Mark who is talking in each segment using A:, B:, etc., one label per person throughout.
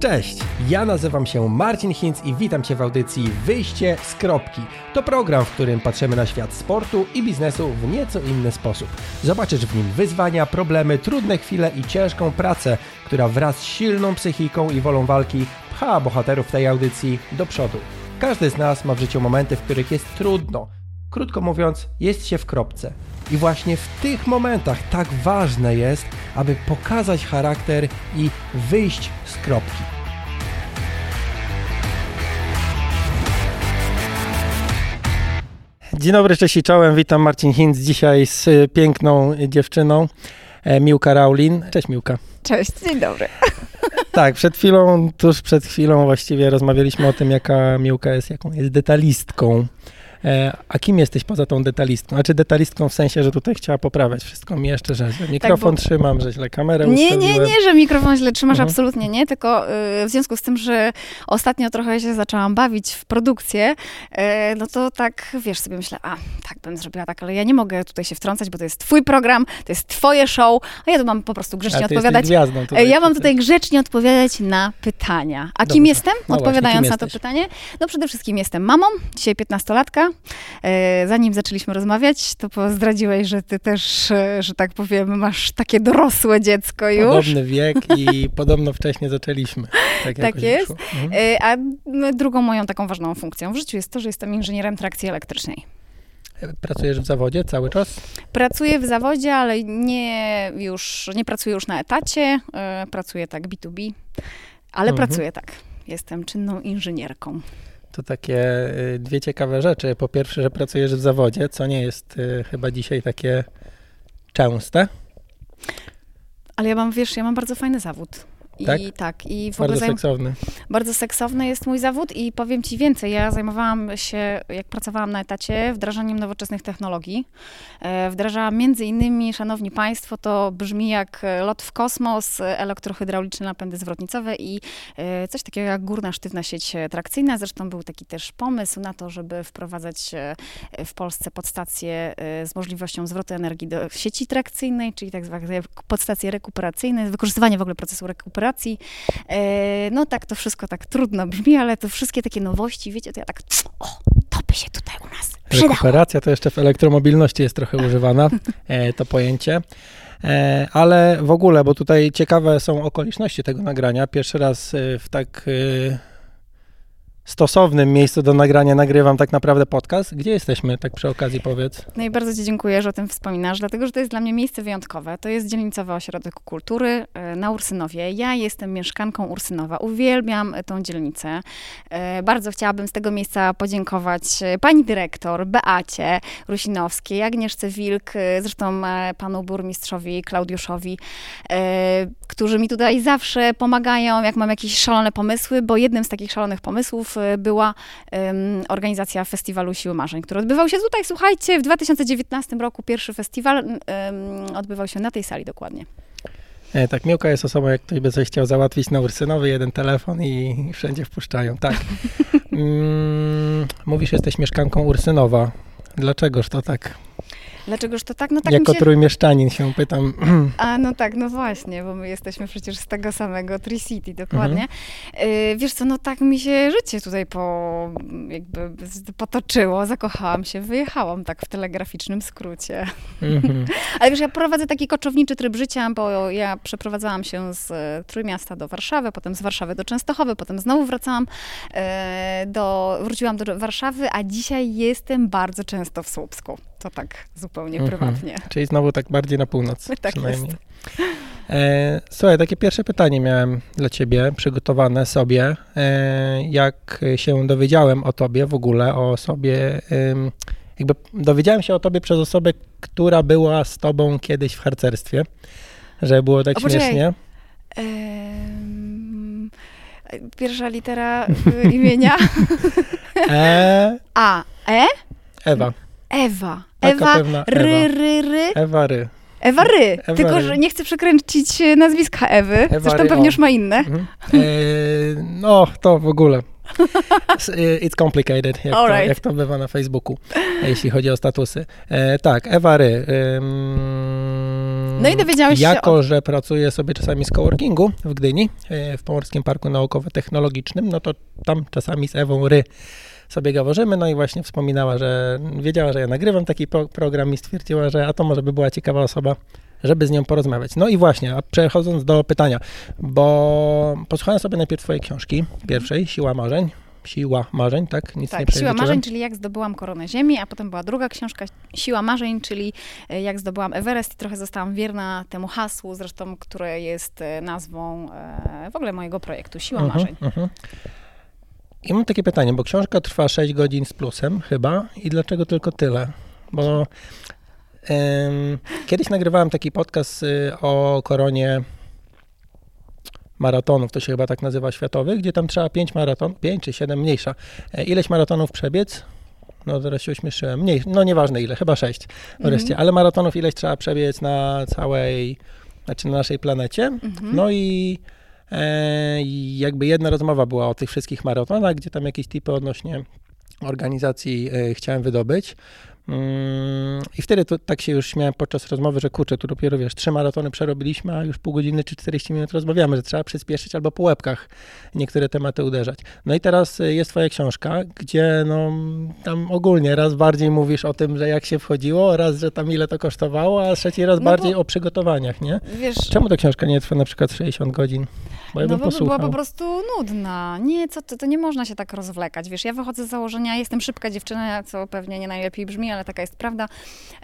A: Cześć, ja nazywam się Marcin Hinz i witam Cię w audycji Wyjście z kropki. To program, w którym patrzymy na świat sportu i biznesu w nieco inny sposób. Zobaczysz w nim wyzwania, problemy, trudne chwile i ciężką pracę, która wraz z silną psychiką i wolą walki pcha bohaterów tej audycji do przodu. Każdy z nas ma w życiu momenty, w których jest trudno. Krótko mówiąc, jest się w kropce. I właśnie w tych momentach tak ważne jest, aby pokazać charakter i wyjść z kropki. Dzień dobry, cześć i czołem. Witam Marcin Hinz dzisiaj z piękną dziewczyną e, Miłka Raulin. Cześć Miłka.
B: Cześć, dzień dobry.
A: Tak, przed chwilą, tuż przed chwilą właściwie rozmawialiśmy o tym, jaka Miłka jest, jaką jest detalistką. E, a kim jesteś poza tą detalistką? Znaczy detalistką w sensie, że tutaj chciała poprawiać wszystko mi jeszcze, że mikrofon tak, bo... trzymam, że źle kamerę
B: Nie,
A: ustawiłem.
B: nie, nie, że mikrofon źle trzymasz, mhm. absolutnie nie, tylko y, w związku z tym, że ostatnio trochę się zaczęłam bawić w produkcję, y, no to tak, wiesz, sobie myślę, a, tak bym zrobiła tak, ale ja nie mogę tutaj się wtrącać, bo to jest twój program, to jest twoje show, a ja tu mam po prostu grzecznie odpowiadać.
A: Gwiazdą
B: tutaj, ja mam tutaj grzecznie odpowiadać na pytania. A Dobrze. kim jestem? No Odpowiadając właśnie, kim na to pytanie. No przede wszystkim jestem mamą, dzisiaj 15-latka, zanim zaczęliśmy rozmawiać, to zdradziłeś, że ty też, e, że tak powiem, masz takie dorosłe dziecko już.
A: Podobny wiek i podobno wcześnie zaczęliśmy.
B: Tak, tak jest. Mhm. E, a drugą moją taką ważną funkcją w życiu jest to, że jestem inżynierem trakcji elektrycznej.
A: Pracujesz w zawodzie cały czas?
B: Pracuję w zawodzie, ale nie już, nie pracuję już na etacie. E, pracuję tak B2B, ale mhm. pracuję tak. Jestem czynną inżynierką.
A: To takie y, dwie ciekawe rzeczy. Po pierwsze, że pracujesz w zawodzie, co nie jest y, chyba dzisiaj takie częste.
B: Ale ja mam, wiesz, ja mam bardzo fajny zawód.
A: Tak?
B: I tak, i
A: w bardzo ogóle seksowny.
B: Bardzo seksowny jest mój zawód i powiem ci więcej. Ja zajmowałam się, jak pracowałam na etacie, wdrażaniem nowoczesnych technologii. E, wdrażałam między innymi, szanowni państwo, to brzmi jak lot w kosmos, elektrohydrauliczne napędy zwrotnicowe i e, coś takiego jak górna sztywna sieć trakcyjna. Zresztą był taki też pomysł na to, żeby wprowadzać e, w Polsce podstacje z możliwością zwrotu energii do sieci trakcyjnej, czyli tak zwane podstacje rekuperacyjne, wykorzystywanie w ogóle procesu rekuperacji E, no tak, to wszystko tak trudno brzmi, ale to wszystkie takie nowości, wiecie, to ja tak, o, to by się tutaj u nas przydało.
A: Rekuperacja to jeszcze w elektromobilności jest trochę używana, e, to pojęcie. E, ale w ogóle, bo tutaj ciekawe są okoliczności tego nagrania. Pierwszy raz w tak stosownym miejscu do nagrania nagrywam tak naprawdę podcast. Gdzie jesteśmy, tak przy okazji powiedz?
B: No i bardzo Ci dziękuję, że o tym wspominasz, dlatego że to jest dla mnie miejsce wyjątkowe. To jest dzielnicowy ośrodek kultury e, na Ursynowie. Ja jestem mieszkanką Ursynowa. Uwielbiam tą dzielnicę. E, bardzo chciałabym z tego miejsca podziękować e, pani dyrektor Beacie Rusinowskiej, Agnieszce Wilk, zresztą panu burmistrzowi Klaudiuszowi, którzy mi tutaj zawsze pomagają, jak mam jakieś szalone pomysły, bo jednym z takich szalonych pomysłów była um, organizacja Festiwalu Siły Marzeń, który odbywał się tutaj, słuchajcie, w 2019 roku pierwszy festiwal um, odbywał się na tej sali dokładnie.
A: E, tak, Miłka jest osobą, jak ktoś by coś chciał załatwić na Ursynowy, jeden telefon i wszędzie wpuszczają, tak. mm, mówisz, jesteś mieszkanką Ursynowa. Dlaczegoż to tak?
B: Dlaczegoż to tak? No tak
A: jako
B: się...
A: trójmieszczanin się pytam.
B: A no tak, no właśnie, bo my jesteśmy przecież z tego samego Tri-City, dokładnie. Mhm. wiesz co, no tak mi się życie tutaj po, jakby potoczyło, zakochałam się, wyjechałam tak w telegraficznym skrócie. Mhm. Ale wiesz, ja prowadzę taki koczowniczy tryb życia, bo ja przeprowadzałam się z e, Trójmiasta do Warszawy, potem z Warszawy do Częstochowy, potem znowu wracałam e, do, wróciłam do Warszawy, a dzisiaj jestem bardzo często w Słupsku. To tak zupełnie mhm. prywatnie.
A: Czyli znowu tak bardziej na północ
B: tak przynajmniej. Jest.
A: E, słuchaj, takie pierwsze pytanie miałem dla ciebie, przygotowane sobie. E, jak się dowiedziałem o tobie w ogóle, o sobie, e, jakby dowiedziałem się o tobie przez osobę, która była z tobą kiedyś w harcerstwie, że było tak o, śmiesznie.
B: pierwsza litera imienia.
A: E.
B: A. E?
A: Ewa.
B: Ewa. Ewa, ry, ry, ry.
A: Ewa, ry.
B: Ewa Ry, Ewa tylko że nie chcę przekręcić e, nazwiska Ewy, Ewa zresztą ry, pewnie już ma inne. Mhm.
A: E, no, to w ogóle. It's complicated, jak, to, jak to bywa na Facebooku, jeśli chodzi o statusy. E, tak, Ewa Ry.
B: No i dowiedziałeś
A: jako,
B: się...
A: Jako, że pracuję sobie czasami z coworkingu w Gdyni, w Pomorskim Parku Naukowo-Technologicznym, no to tam czasami z Ewą Ry sobie gaworzymy, no i właśnie wspominała, że wiedziała, że ja nagrywam taki pro program i stwierdziła, że a to może by była ciekawa osoba, żeby z nią porozmawiać. No i właśnie, a przechodząc do pytania, bo posłuchałem sobie najpierw twojej książki, pierwszej, Siła Marzeń, Siła Marzeń, tak?
B: Nic tak, nie Siła Marzeń, czyli jak zdobyłam koronę Ziemi, a potem była druga książka, Siła Marzeń, czyli e, jak zdobyłam Everest i trochę zostałam wierna temu hasłu, zresztą, które jest e, nazwą e, w ogóle mojego projektu, Siła uh mhm, -huh, Marzeń. Uh mhm. -huh.
A: I mam takie pytanie, bo książka trwa 6 godzin z plusem chyba i dlaczego tylko tyle? Bo um, kiedyś nagrywałem taki podcast y, o koronie maratonów, to się chyba tak nazywa światowych, gdzie tam trzeba 5 maraton, 5 czy 7 mniejsza. E, ileś maratonów przebiec? No teraz się uśmieszyłem. Mniej, no nieważne ile, chyba 6 wreszcie, mm -hmm. ale maratonów ileś trzeba przebiec na całej, znaczy na naszej planecie. Mm -hmm. No i E, jakby jedna rozmowa była o tych wszystkich maratonach, gdzie tam jakieś typy odnośnie organizacji e, chciałem wydobyć. Mm, I wtedy to, tak się już śmiałem podczas rozmowy, że kurczę, tu dopiero wiesz, trzy maratony przerobiliśmy, a już pół godziny czy 40 minut rozmawiamy, że trzeba przyspieszyć albo po łebkach niektóre tematy uderzać. No i teraz e, jest twoja książka, gdzie no tam ogólnie raz bardziej mówisz o tym, że jak się wchodziło, raz, że tam ile to kosztowało, a trzeci raz no bardziej o przygotowaniach, nie? Wiesz, Czemu ta książka nie trwa na przykład 60 godzin?
B: Bo ja no bo była po prostu nudna. Nie, co, to, to nie można się tak rozwlekać. Wiesz, ja wychodzę z założenia, jestem szybka dziewczyna, co pewnie nie najlepiej brzmi, ale taka jest prawda.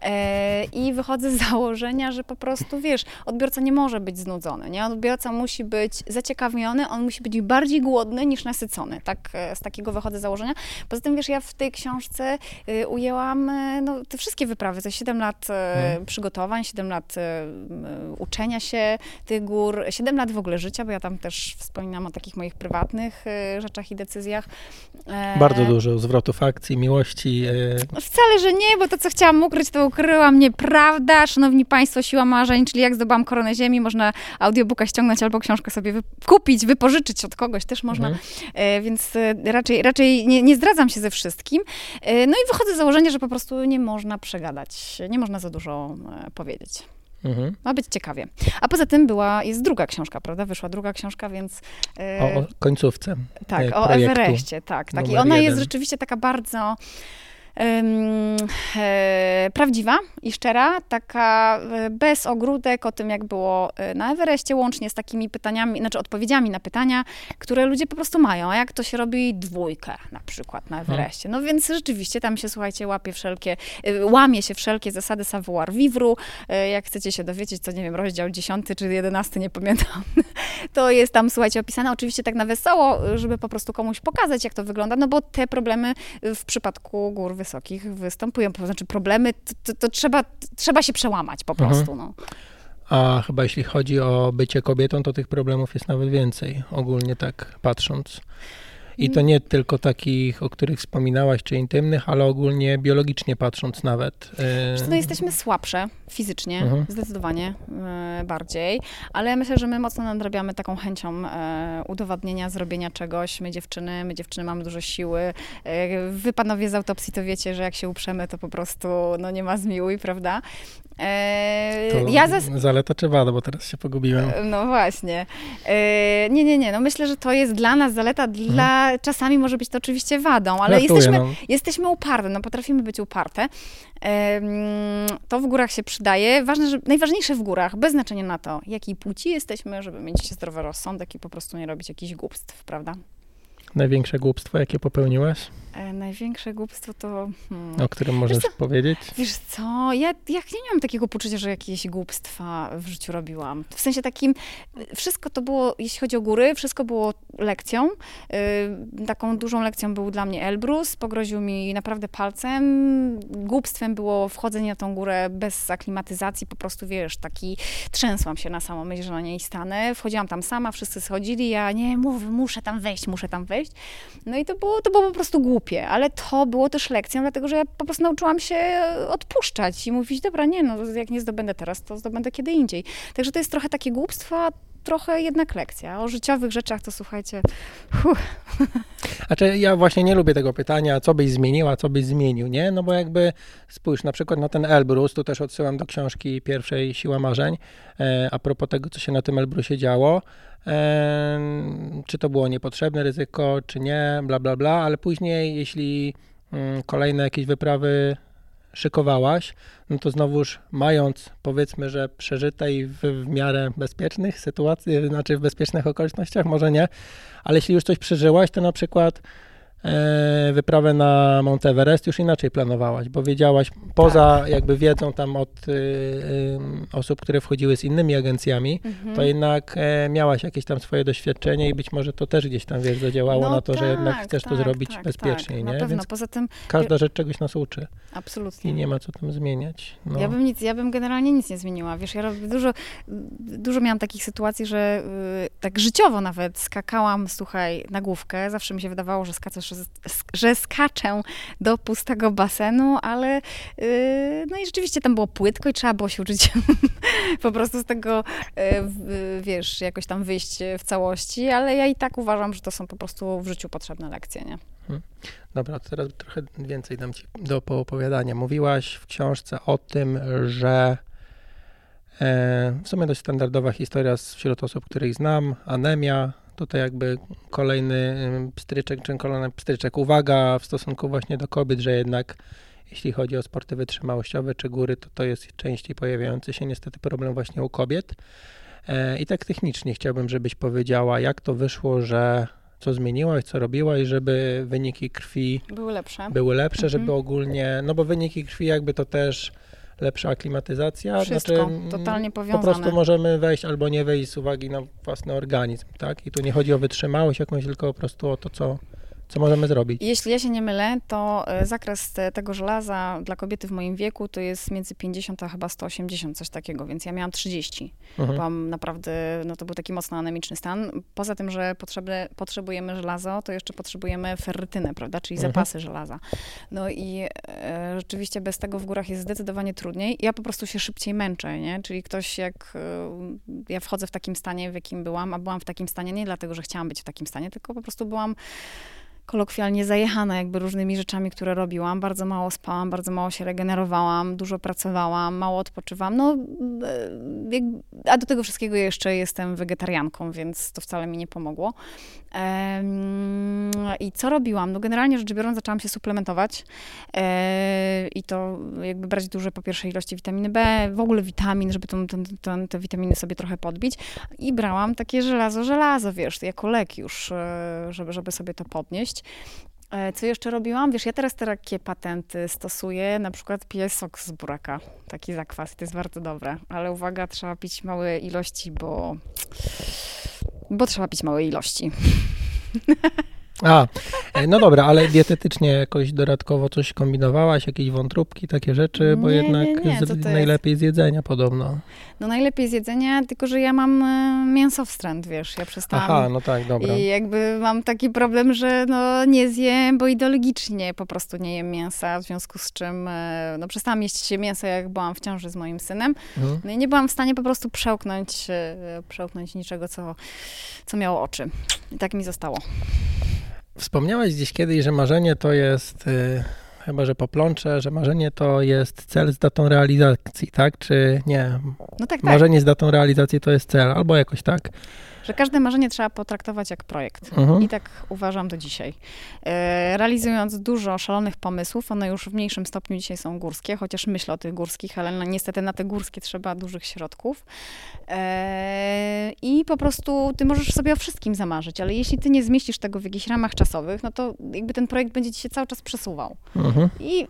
B: E, I wychodzę z założenia, że po prostu, wiesz, odbiorca nie może być znudzony, nie? Odbiorca musi być zaciekawiony, on musi być bardziej głodny niż nasycony. Tak, e, z takiego wychodzę z założenia. Poza tym, wiesz, ja w tej książce y, ujęłam y, no, te wszystkie wyprawy. To 7 lat hmm. przygotowań, 7 lat uczenia się tych gór, 7 lat w ogóle życia, bo ja tam też wspominam o takich moich prywatnych rzeczach i decyzjach.
A: Bardzo dużo zwrotów akcji, miłości.
B: Wcale, że nie, bo to, co chciałam ukryć, to ukryłam. Nieprawda. Szanowni Państwo, Siła Marzeń, czyli jak zdobyłam koronę ziemi, można audiobooka ściągnąć albo książkę sobie wy kupić, wypożyczyć od kogoś też można, mhm. e, więc e, raczej, raczej nie, nie zdradzam się ze wszystkim. E, no i wychodzę z założenia, że po prostu nie można przegadać, nie można za dużo e, powiedzieć. Mhm. Ma być ciekawie. A poza tym była, jest druga książka, prawda? Wyszła druga książka, więc...
A: E, o, końcówce
B: Tak, o Everestie, tak. tak. I ona jeden. jest rzeczywiście taka bardzo e, prawdziwa i szczera, taka e, bez ogródek o tym, jak było e, na Everestie, łącznie z takimi pytaniami, znaczy odpowiedziami na pytania, które ludzie po prostu mają. A jak to się robi dwójkę na przykład na Everestie? No więc rzeczywiście tam się, słuchajcie, łapie wszelkie, e, łamie się wszelkie zasady savoir vivre. Jak chcecie się dowiedzieć, to nie wiem, rozdział 10 czy 11, nie pamiętam, to jest tam, słuchajcie, opisane oczywiście tak na wesoło, żeby po prostu komuś pokazać, jak to wygląda, no bo te problemy w przypadku gór wysokich występują. To znaczy problemy, to, to, to trzeba, trzeba się przełamać po mhm. prostu. Mhm. No.
A: A chyba jeśli chodzi o bycie kobietą, to tych problemów jest nawet więcej, ogólnie tak patrząc. I to nie tylko takich, o których wspominałaś, czy intymnych, ale ogólnie biologicznie patrząc nawet.
B: No jesteśmy słabsze fizycznie, mhm. zdecydowanie e, bardziej, ale myślę, że my mocno nadrabiamy taką chęcią e, udowadnienia, zrobienia czegoś. My dziewczyny, my dziewczyny mamy dużo siły. E, wy panowie z autopsji to wiecie, że jak się uprzemy, to po prostu no, nie ma zmiłuj, prawda?
A: to ja zas... Zaleta czy wada, bo teraz się pogubiłem.
B: No właśnie. nie, nie, nie. No myślę, że to jest dla nas zaleta, dla mhm czasami może być to oczywiście wadą, ale jesteśmy, no. jesteśmy uparte, no potrafimy być uparte. To w górach się przydaje. Ważne, że, najważniejsze w górach, bez znaczenia na to, jakiej płci jesteśmy, żeby mieć zdrowy rozsądek i po prostu nie robić jakichś głupstw, prawda?
A: Największe głupstwo, jakie popełniłaś?
B: E, największe głupstwo to...
A: Hmm. O którym możesz wiesz powiedzieć?
B: Wiesz co, ja, ja nie miałam takiego poczucia, że jakieś głupstwa w życiu robiłam. W sensie takim, wszystko to było, jeśli chodzi o góry, wszystko było lekcją. Yy, taką dużą lekcją był dla mnie Elbrus, pogroził mi naprawdę palcem. Głupstwem było wchodzenie na tą górę bez aklimatyzacji, po prostu, wiesz, taki trzęsłam się na samą myśl, że na niej stanę. Wchodziłam tam sama, wszyscy schodzili, ja nie, mów, muszę tam wejść, muszę tam wejść. No i to było, to było po prostu głupie głupie, ale to było też lekcją, dlatego że ja po prostu nauczyłam się odpuszczać i mówić, dobra, nie, no jak nie zdobędę teraz, to zdobędę kiedy indziej. Także to jest trochę takie głupstwo, trochę jednak lekcja. O życiowych rzeczach to słuchajcie.
A: Znaczy, ja właśnie nie lubię tego pytania, co byś zmieniła, co byś zmienił, nie? No bo jakby spójrz na przykład na ten Elbrus, tu też odsyłam do książki pierwszej Siła Marzeń, e, a propos tego, co się na tym Elbrusie działo. E, czy to było niepotrzebne ryzyko, czy nie, bla, bla, bla, ale później, jeśli mm, kolejne jakieś wyprawy szykowałaś, no to znowuż mając powiedzmy, że przeżyte i w, w miarę bezpiecznych sytuacjach, znaczy w bezpiecznych okolicznościach, może nie, ale jeśli już coś przeżyłaś, to na przykład wyprawę na Mount Everest już inaczej planowałaś, bo wiedziałaś, poza tak. jakby wiedzą tam od y, y, osób, które wchodziły z innymi agencjami, mhm. to jednak e, miałaś jakieś tam swoje doświadczenie i być może to też gdzieś tam, wiesz, zadziałało no na to, tak, że jednak chcesz tak, to zrobić tak, bezpieczniej,
B: tak,
A: nie?
B: Pewno, poza tym...
A: Każda rzecz czegoś nas uczy.
B: Absolutnie.
A: I nie ma co tam zmieniać.
B: No. Ja bym nic, ja bym generalnie nic nie zmieniła, wiesz, ja dużo, dużo miałam takich sytuacji, że y, tak życiowo nawet skakałam, słuchaj, na główkę, zawsze mi się wydawało, że skaczesz że, skaczę do pustego basenu, ale yy, no i rzeczywiście tam było płytko i trzeba było się uczyć po prostu z tego, yy, wiesz, jakoś tam wyjść w całości, ale ja i tak uważam, że to są po prostu w życiu potrzebne lekcje, nie? Hmm.
A: Dobra, teraz trochę więcej dam ci do poopowiadania. Mówiłaś w książce o tym, że e, w sumie dość standardowa historia wśród osób, których znam, anemia, Tutaj jakby kolejny pstryczek, czy kolejny pstryczek. Uwaga w stosunku właśnie do kobiet, że jednak jeśli chodzi o sporty wytrzymałościowe czy góry, to to jest częściej pojawiający się niestety problem właśnie u kobiet. E, I tak technicznie chciałbym, żebyś powiedziała, jak to wyszło, że co zmieniłaś, co robiłaś, żeby wyniki krwi
B: były lepsze,
A: były lepsze mhm. żeby ogólnie, no bo wyniki krwi jakby to też lepsza aklimatyzacja.
B: Wszystko, znaczy, totalnie powiązane.
A: Po prostu możemy wejść albo nie wejść z uwagi na własny organizm, tak? I tu nie chodzi o wytrzymałość jakąś, tylko po prostu o to, co co możemy zrobić?
B: Jeśli ja się nie mylę, to e, zakres tego żelaza dla kobiety w moim wieku to jest między 50 a chyba 180, coś takiego, więc ja miałam 30. Mhm. Byłam naprawdę, no to był taki mocno anemiczny stan. Poza tym, że potrzebujemy żelazo, to jeszcze potrzebujemy ferrytynę, prawda, czyli mhm. zapasy żelaza. No i e, rzeczywiście bez tego w górach jest zdecydowanie trudniej. Ja po prostu się szybciej męczę, nie? Czyli ktoś jak, e, ja wchodzę w takim stanie, w jakim byłam, a byłam w takim stanie nie dlatego, że chciałam być w takim stanie, tylko po prostu byłam kolokwialnie zajechana jakby różnymi rzeczami, które robiłam. Bardzo mało spałam, bardzo mało się regenerowałam, dużo pracowałam, mało odpoczywałam. No, e, a do tego wszystkiego jeszcze jestem wegetarianką, więc to wcale mi nie pomogło. I co robiłam? No generalnie rzecz biorąc zaczęłam się suplementować e, i to jakby brać duże po pierwszej ilości witaminy B, w ogóle witamin, żeby ten, ten, te witaminy sobie trochę podbić i brałam takie żelazo, żelazo, wiesz, jako lek już, e, żeby, żeby sobie to podnieść. E, co jeszcze robiłam? Wiesz, ja teraz takie patenty stosuję, na przykład piję sok z buraka, taki zakwas, to jest bardzo dobre, ale uwaga, trzeba pić małe ilości, bo, bo trzeba pić małe ilości.
A: A, no dobra, ale dietetycznie jakoś dodatkowo coś kombinowałaś, jakieś wątróbki, takie rzeczy, bo
B: nie,
A: jednak
B: nie, nie.
A: Z, najlepiej jest? z jedzenia podobno.
B: No najlepiej z jedzenia, tylko że ja mam e, mięso wstręt, wiesz, ja przestałam.
A: Aha, no tak, dobra.
B: I jakby mam taki problem, że no nie zjem, bo ideologicznie po prostu nie jem mięsa, w związku z czym e, no przestałam jeść mięso, jak byłam w ciąży z moim synem. Mhm. No i nie byłam w stanie po prostu przełknąć, przełknąć niczego, co, co miało oczy. I tak mi zostało.
A: Wspomniałeś gdzieś kiedyś, że marzenie to jest, y, chyba że poplącze, że marzenie to jest cel z datą realizacji, tak? Czy nie?
B: No tak, tak.
A: Marzenie z datą realizacji to jest cel, albo jakoś tak
B: że każde marzenie trzeba potraktować jak projekt. Mhm. I tak uważam do dzisiaj. E, realizując dużo szalonych pomysłów, one już w mniejszym stopniu dzisiaj są górskie, chociaż myślę o tych górskich, ale no, niestety na te górskie trzeba dużych środków. E, I po prostu ty możesz sobie o wszystkim zamarzyć, ale jeśli ty nie zmieścisz tego w jakichś ramach czasowych, no to jakby ten projekt będzie ci się cały czas przesuwał. Mhm. I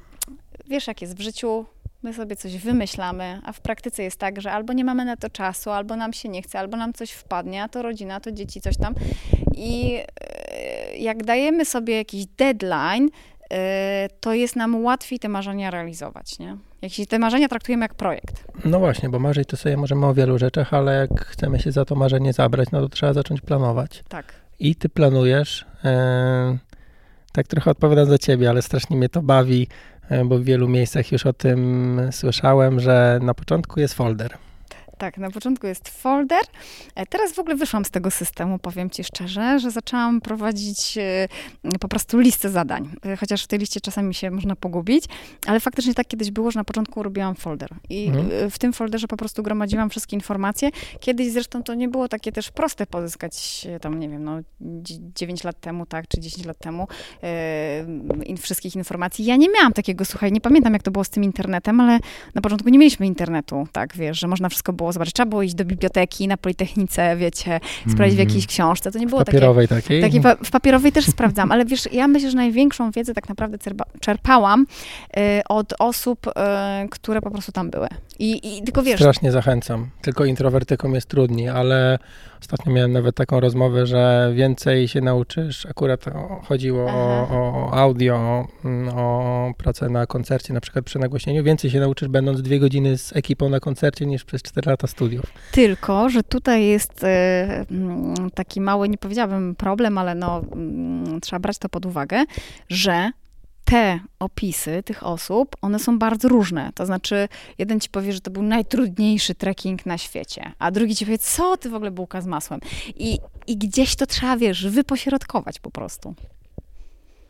B: wiesz, jak jest w życiu, My sobie coś wymyślamy, a w praktyce jest tak, że albo nie mamy na to czasu, albo nam się nie chce, albo nam coś wpadnie, a to rodzina, to dzieci, coś tam. I e, jak dajemy sobie jakiś deadline, e, to jest nam łatwiej te marzenia realizować, nie? Jeśli te marzenia traktujemy jak projekt.
A: No właśnie, bo marzyć to sobie możemy o wielu rzeczach, ale jak chcemy się za to marzenie zabrać, no to trzeba zacząć planować.
B: Tak.
A: I ty planujesz, e, tak trochę odpowiadam za ciebie, ale strasznie mnie to bawi, bo w wielu miejscach już o tym słyszałem, że na początku jest folder.
B: Tak, na początku jest folder. E, teraz w ogóle wyszłam z tego systemu, powiem ci szczerze, że zaczęłam prowadzić e, po prostu listę zadań. E, chociaż w tej liście czasami się można pogubić, ale faktycznie tak kiedyś było, że na początku robiłam folder. I mhm. w tym folderze po prostu gromadziłam wszystkie informacje. Kiedyś zresztą to nie było takie też proste pozyskać tam, nie wiem, no 9 lat temu, tak, czy 10 lat temu yy, wszystkich informacji. Ja nie miałam takiego, słuchaj, nie pamiętam jak to było z tym internetem, ale na początku nie mieliśmy internetu, tak, wiesz, że można wszystko było zobaczyć. Trzeba było iść do biblioteki na Politechnice, wiecie, sprawdzić mm w mhm. jakiejś książce. To nie było
A: w papierowej takie, takiej?
B: Pa w papierowej też sprawdzam, ale wiesz, ja myślę, że największą wiedzę tak naprawdę czerpałam y, od osób, y, które po prostu tam były. I, I, tylko wiesz...
A: Strasznie zachęcam. Tylko introwertykom jest trudniej, ale ostatnio miałem nawet taką rozmowę, że więcej się nauczysz. Akurat chodziło o, o, audio, mm, o pracę na koncercie, na przykład przy nagłośnieniu. Więcej się nauczysz będąc dwie godziny z ekipą na koncercie niż przez cztery lata studiów.
B: Tylko, że tutaj jest e, mm, taki mały, nie powiedziałabym problem, ale no, mm, trzeba brać to pod uwagę, że te opisy tych osób, one są bardzo różne. To znaczy, jeden ci powie, że to był najtrudniejszy trekking na świecie, a drugi ci powie, co ty w ogóle bułka z masłem. I, i gdzieś to trzeba, wiesz, wypośrodkować po prostu.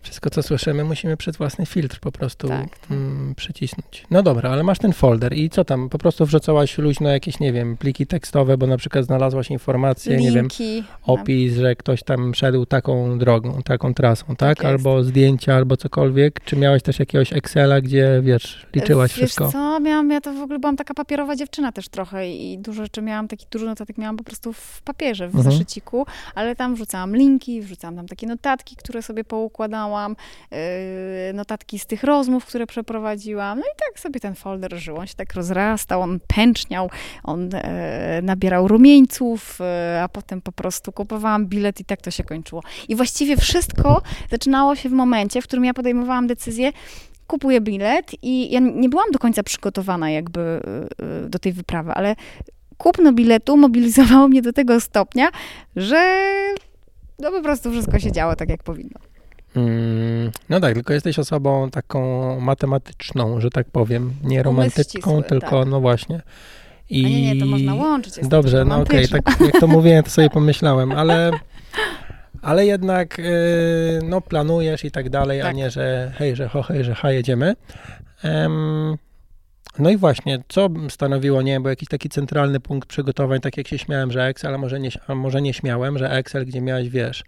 A: Wszystko, co słyszymy, musimy przez własny filtr po prostu tak, tak. Mm, przycisnąć. No dobra, ale masz ten folder i co tam? Po prostu wrzucałaś luźno jakieś, nie wiem, pliki tekstowe, bo na przykład znalazłaś informację, Linki, nie wiem, opis, że ktoś tam szedł taką drogą, taką trasą, tak? tak albo zdjęcia, albo cokolwiek. Czy miałaś też jakiegoś Excela, gdzie, wiesz, liczyłaś
B: wiesz
A: wszystko?
B: co, miałam, ja to w ogóle byłam taka papierowa dziewczyna też trochę i dużo rzeczy miałam, taki dużo notatek miałam po prostu w papierze, w mhm. zeszyciku, ale tam wrzucałam linki, wrzucałam tam takie notatki, które sobie poukładałam, miałam y, notatki z tych rozmów, które przeprowadziłam. No i tak sobie ten folder żył. On się tak rozrastał, on pęczniał, on e, nabierał rumieńców, e, a potem po prostu kupowałam bilet i tak to się kończyło. I właściwie wszystko zaczynało się w momencie, w którym ja podejmowałam decyzję, kupuję bilet i ja nie byłam do końca przygotowana jakby e, do tej wyprawy, ale kupno biletu mobilizowało mnie do tego stopnia, że no po prostu wszystko się działo tak, jak powinno.
A: Mm, no tak, tylko jesteś osobą taką matematyczną, że tak powiem, nie romantyczną, tylko tak. no właśnie.
B: I... nie, nie, to można łączyć.
A: Dobrze, no okej, okay, tak jak to mówię, to sobie pomyślałem, ale, ale jednak yy, no planujesz i tak dalej, tak. a nie, że hej, że ho, hej, że ha, jedziemy. Um, no i właśnie, co stanowiło, nie wiem, bo jakiś taki centralny punkt przygotowań, tak jak się śmiałem, że Excel, a może nie, a może nie śmiałem, że Excel, gdzie miałeś, wiesz,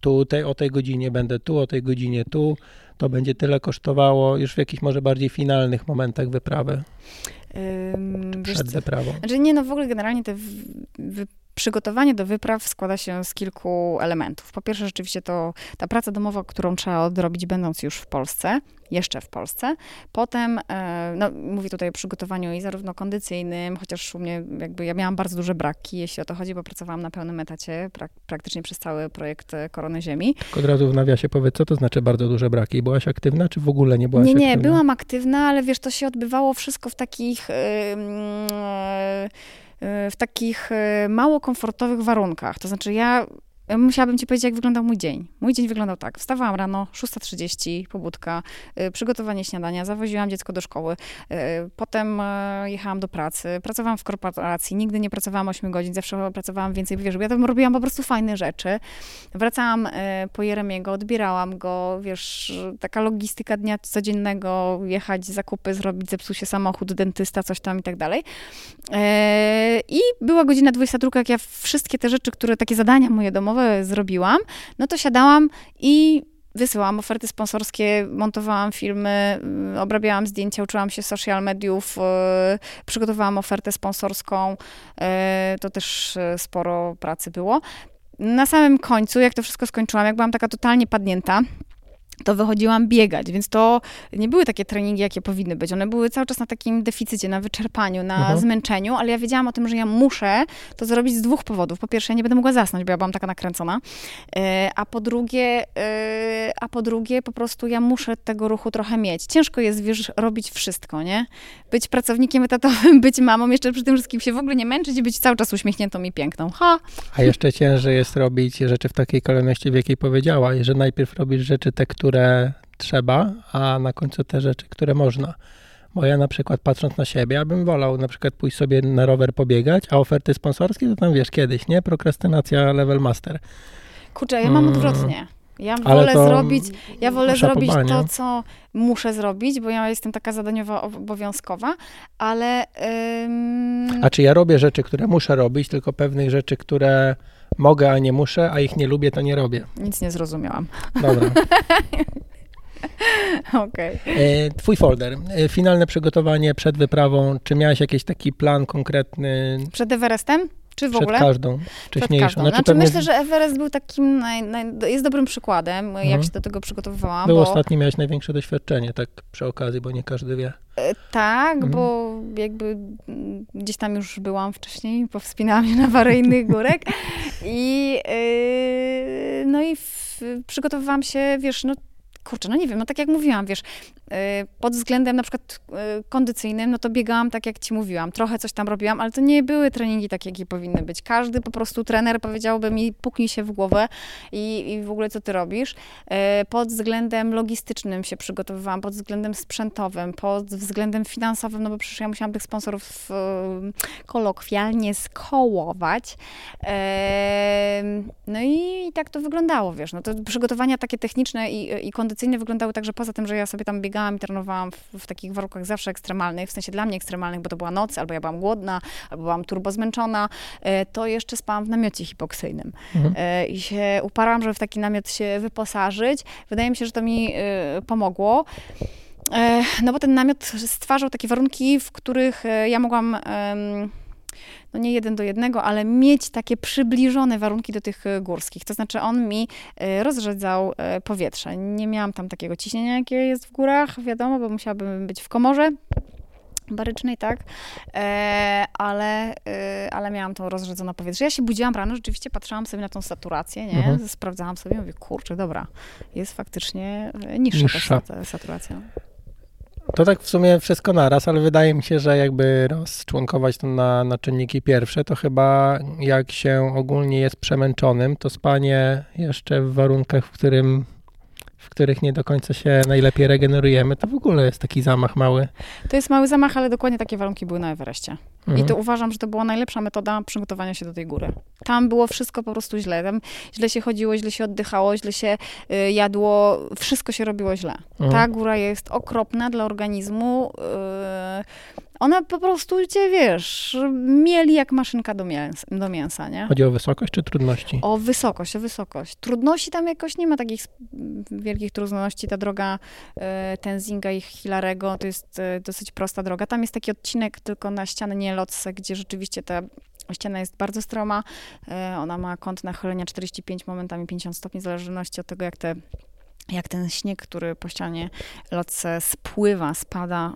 A: tu o tej godzinie będę tu, o tej godzinie tu, to będzie tyle kosztowało już w jakichś może bardziej finalnych momentach wyprawy. Przed wyprawą.
B: Znaczy nie, no w ogóle generalnie te przygotowanie do wypraw składa się z kilku elementów. Po pierwsze, rzeczywiście to ta praca domowa, którą trzeba odrobić, będąc już w Polsce, jeszcze w Polsce. Potem, e, no, mówię tutaj o przygotowaniu i zarówno kondycyjnym, chociaż u mnie jakby ja miałam bardzo duże braki, jeśli o to chodzi, bo pracowałam na pełnym etacie prak praktycznie przez cały projekt e, Korony Ziemi.
A: Tylko od razu w nawiasie powiedz, co to znaczy bardzo duże braki? Byłaś aktywna, czy w ogóle nie byłaś
B: nie,
A: aktywna?
B: Nie, nie, byłam aktywna, ale wiesz, to się odbywało wszystko w takich... Yy, yy, w takich e, mało komfortowych warunkach. To znaczy ja musiałabym ci powiedzieć, jak wyglądał mój dzień. Mój dzień wyglądał tak. Wstawałam rano, 6.30, pobudka, y, przygotowanie śniadania, zawoziłam dziecko do szkoły, y, potem y, jechałam do pracy, pracowałam w korporacji, nigdy nie pracowałam 8 godzin, zawsze pracowałam więcej, wiesz, ja tam robiłam po prostu fajne rzeczy. Wracałam po Jeremiego, odbierałam go, wiesz, taka logistyka dnia codziennego, jechać, zakupy zrobić, zepsuł się samochód, dentysta, coś tam i tak dalej. I była godzina 22, jak ja wszystkie te rzeczy, które, takie zadania moje domowe, zrobiłam, no to siadałam i wysyłałam oferty sponsorskie, montowałam filmy, y, obrabiałam zdjęcia, uczyłam się social mediów, y, przygotowałam ofertę sponsorską. Y, to też sporo pracy było. Na samym końcu, jak to wszystko skończyłam, jak byłam taka totalnie padnięta, to wychodziłam biegać, więc to nie były takie treningi, jakie powinny być. One były cały czas na takim deficycie, na wyczerpaniu, na mhm. zmęczeniu, ale ja wiedziałam o tym, że ja muszę to zrobić z dwóch powodów. Po pierwsze, ja nie będę mogła zasnąć, bo ja byłam taka nakręcona, e, a po drugie, e, a po drugie, po prostu ja muszę tego ruchu trochę mieć. Ciężko jest, wiesz, robić wszystko, nie? Być pracownikiem etatowym, być mamą, jeszcze przy tym wszystkim się w ogóle nie męczyć i być cały czas uśmiechniętą i piękną. Ha!
A: A jeszcze ciężej jest robić rzeczy w takiej kolejności, w jakiej powiedziałaś, że najpierw robisz rzeczy te, które które trzeba, a na końcu te rzeczy, które można. Bo ja na przykład patrząc na siebie, ja bym wolał na przykład pójść sobie na rower pobiegać, a oferty sponsorskie to tam wiesz kiedyś, nie? Prokrastynacja level master.
B: Kurczę, ja mam odwrotnie. Ja
A: Ale
B: wolę
A: to
B: zrobić, ja wolę zrobić to, co muszę zrobić, bo ja jestem taka zadaniowa, obowiązkowa, ale ym,
A: A czy ja robię rzeczy, które muszę robić, tylko pewnych rzeczy, które mogę, a nie muszę, a ich nie lubię, to nie robię.
B: nic nie zrozumiałam.
A: Dobra.
B: Okej.
A: E, Twój folder. E, Finalne przygotowanie przed wyprawą. Czy miałeś jakiś taki plan konkretny
B: Przed Everestem? Czy w
A: przed
B: ogóle?
A: każdą
B: Przed
A: wcześniejszą?
B: każdą. Znaczy,
A: pewnie
B: myślę, że Everest był takim, naj, naj, jest dobrym przykładem,
A: Mhm.
B: jak się do tego przygotowywałam.
A: Był
B: bo,
A: ostatni, miałeś największe doświadczenie, tak przy okazji, bo nie każdy wie.
B: e, Tak,
A: Mhm.
B: bo jakby gdzieś tam już byłam wcześniej, powspinałam się na parę innych górek i yy, no i w, przygotowywałam się, wiesz, no kurczę, no nie wiem, no tak jak mówiłam, wiesz, yy, pod względem na przykład yy, kondycyjnym, no to biegałam tak, jak ci mówiłam, trochę coś tam robiłam, ale to nie były treningi takie, jakie powinny być. Każdy po prostu trener powiedziałby mi, puknij się w głowę i, i w ogóle co ty robisz. Yy, pod względem logistycznym się przygotowywałam, pod względem sprzętowym, pod względem finansowym, no bo przecież ja musiałam tych sponsorów kolokwialnie skołować. No i, i tak to wyglądało, wiesz, no to przygotowania takie techniczne i, i kondycyjne wyglądały tak, że poza tym, że ja sobie tam biegałam i trenowałam w, w takich warunkach zawsze ekstremalnych, w sensie dla mnie ekstremalnych, bo to była noc, albo ja byłam głodna, albo byłam turbo zmęczona, e, to jeszcze spałam w namiocie hipoksyjnym.
A: Mhm.
B: E, I się uparłam, żeby w taki namiot się wyposażyć. Wydaje mi się, że to mi e, pomogło. No bo ten namiot stwarzał takie warunki, w których ja mogłam, no nie jeden do jednego, ale mieć takie przybliżone warunki do tych e, górskich. To znaczy on mi e, rozrzedzał e, powietrze. Nie miałam tam takiego ciśnienia, jakie jest w górach, wiadomo, bo musiałabym być w komorze barycznej, tak, e, ale, e, ale miałam to rozrzedzone powietrze. Ja się budziłam rano, rzeczywiście patrzyłam sobie na tą saturację, nie,
A: Mhm.
B: sprawdzałam sobie, mówię, kurczę, dobra, jest faktycznie niższa,
A: Niższa.
B: ta sa- saturacja.
A: To tak w sumie wszystko naraz, ale wydaje mi się, że jakby rozczłonkować to na, na czynniki pierwsze, to chyba jak się ogólnie jest przemęczonym, to spanie jeszcze w warunkach, w, którym, w których nie do końca się najlepiej regenerujemy, to w ogóle jest taki zamach mały.
B: To jest mały zamach, ale dokładnie takie warunki były na Everestie.
A: Mhm.
B: I to uważam, że to była najlepsza metoda przygotowania się do tej góry. Tam było wszystko po prostu źle. Tam źle się chodziło, źle się oddychało, źle się y, jadło, wszystko się robiło źle.
A: Mhm.
B: Ta góra jest okropna dla organizmu. y, ona po prostu cię, wiesz, mieli jak maszynka do, mięs do mięsa, nie?
A: Chodzi o wysokość czy trudności?
B: O wysokość, o wysokość. Trudności tam jakoś nie ma takich wielkich trudności. Ta droga e, Tenzinga i Hilarego to jest e, dosyć prosta droga. Tam jest taki odcinek tylko na ścianę Nielotse, gdzie rzeczywiście ta ściana jest bardzo stroma. E, ona ma kąt nachylenia 45, momentami 50 stopni, w zależności od tego, jak te jak ten śnieg, który po ścianie lotce spływa, spada,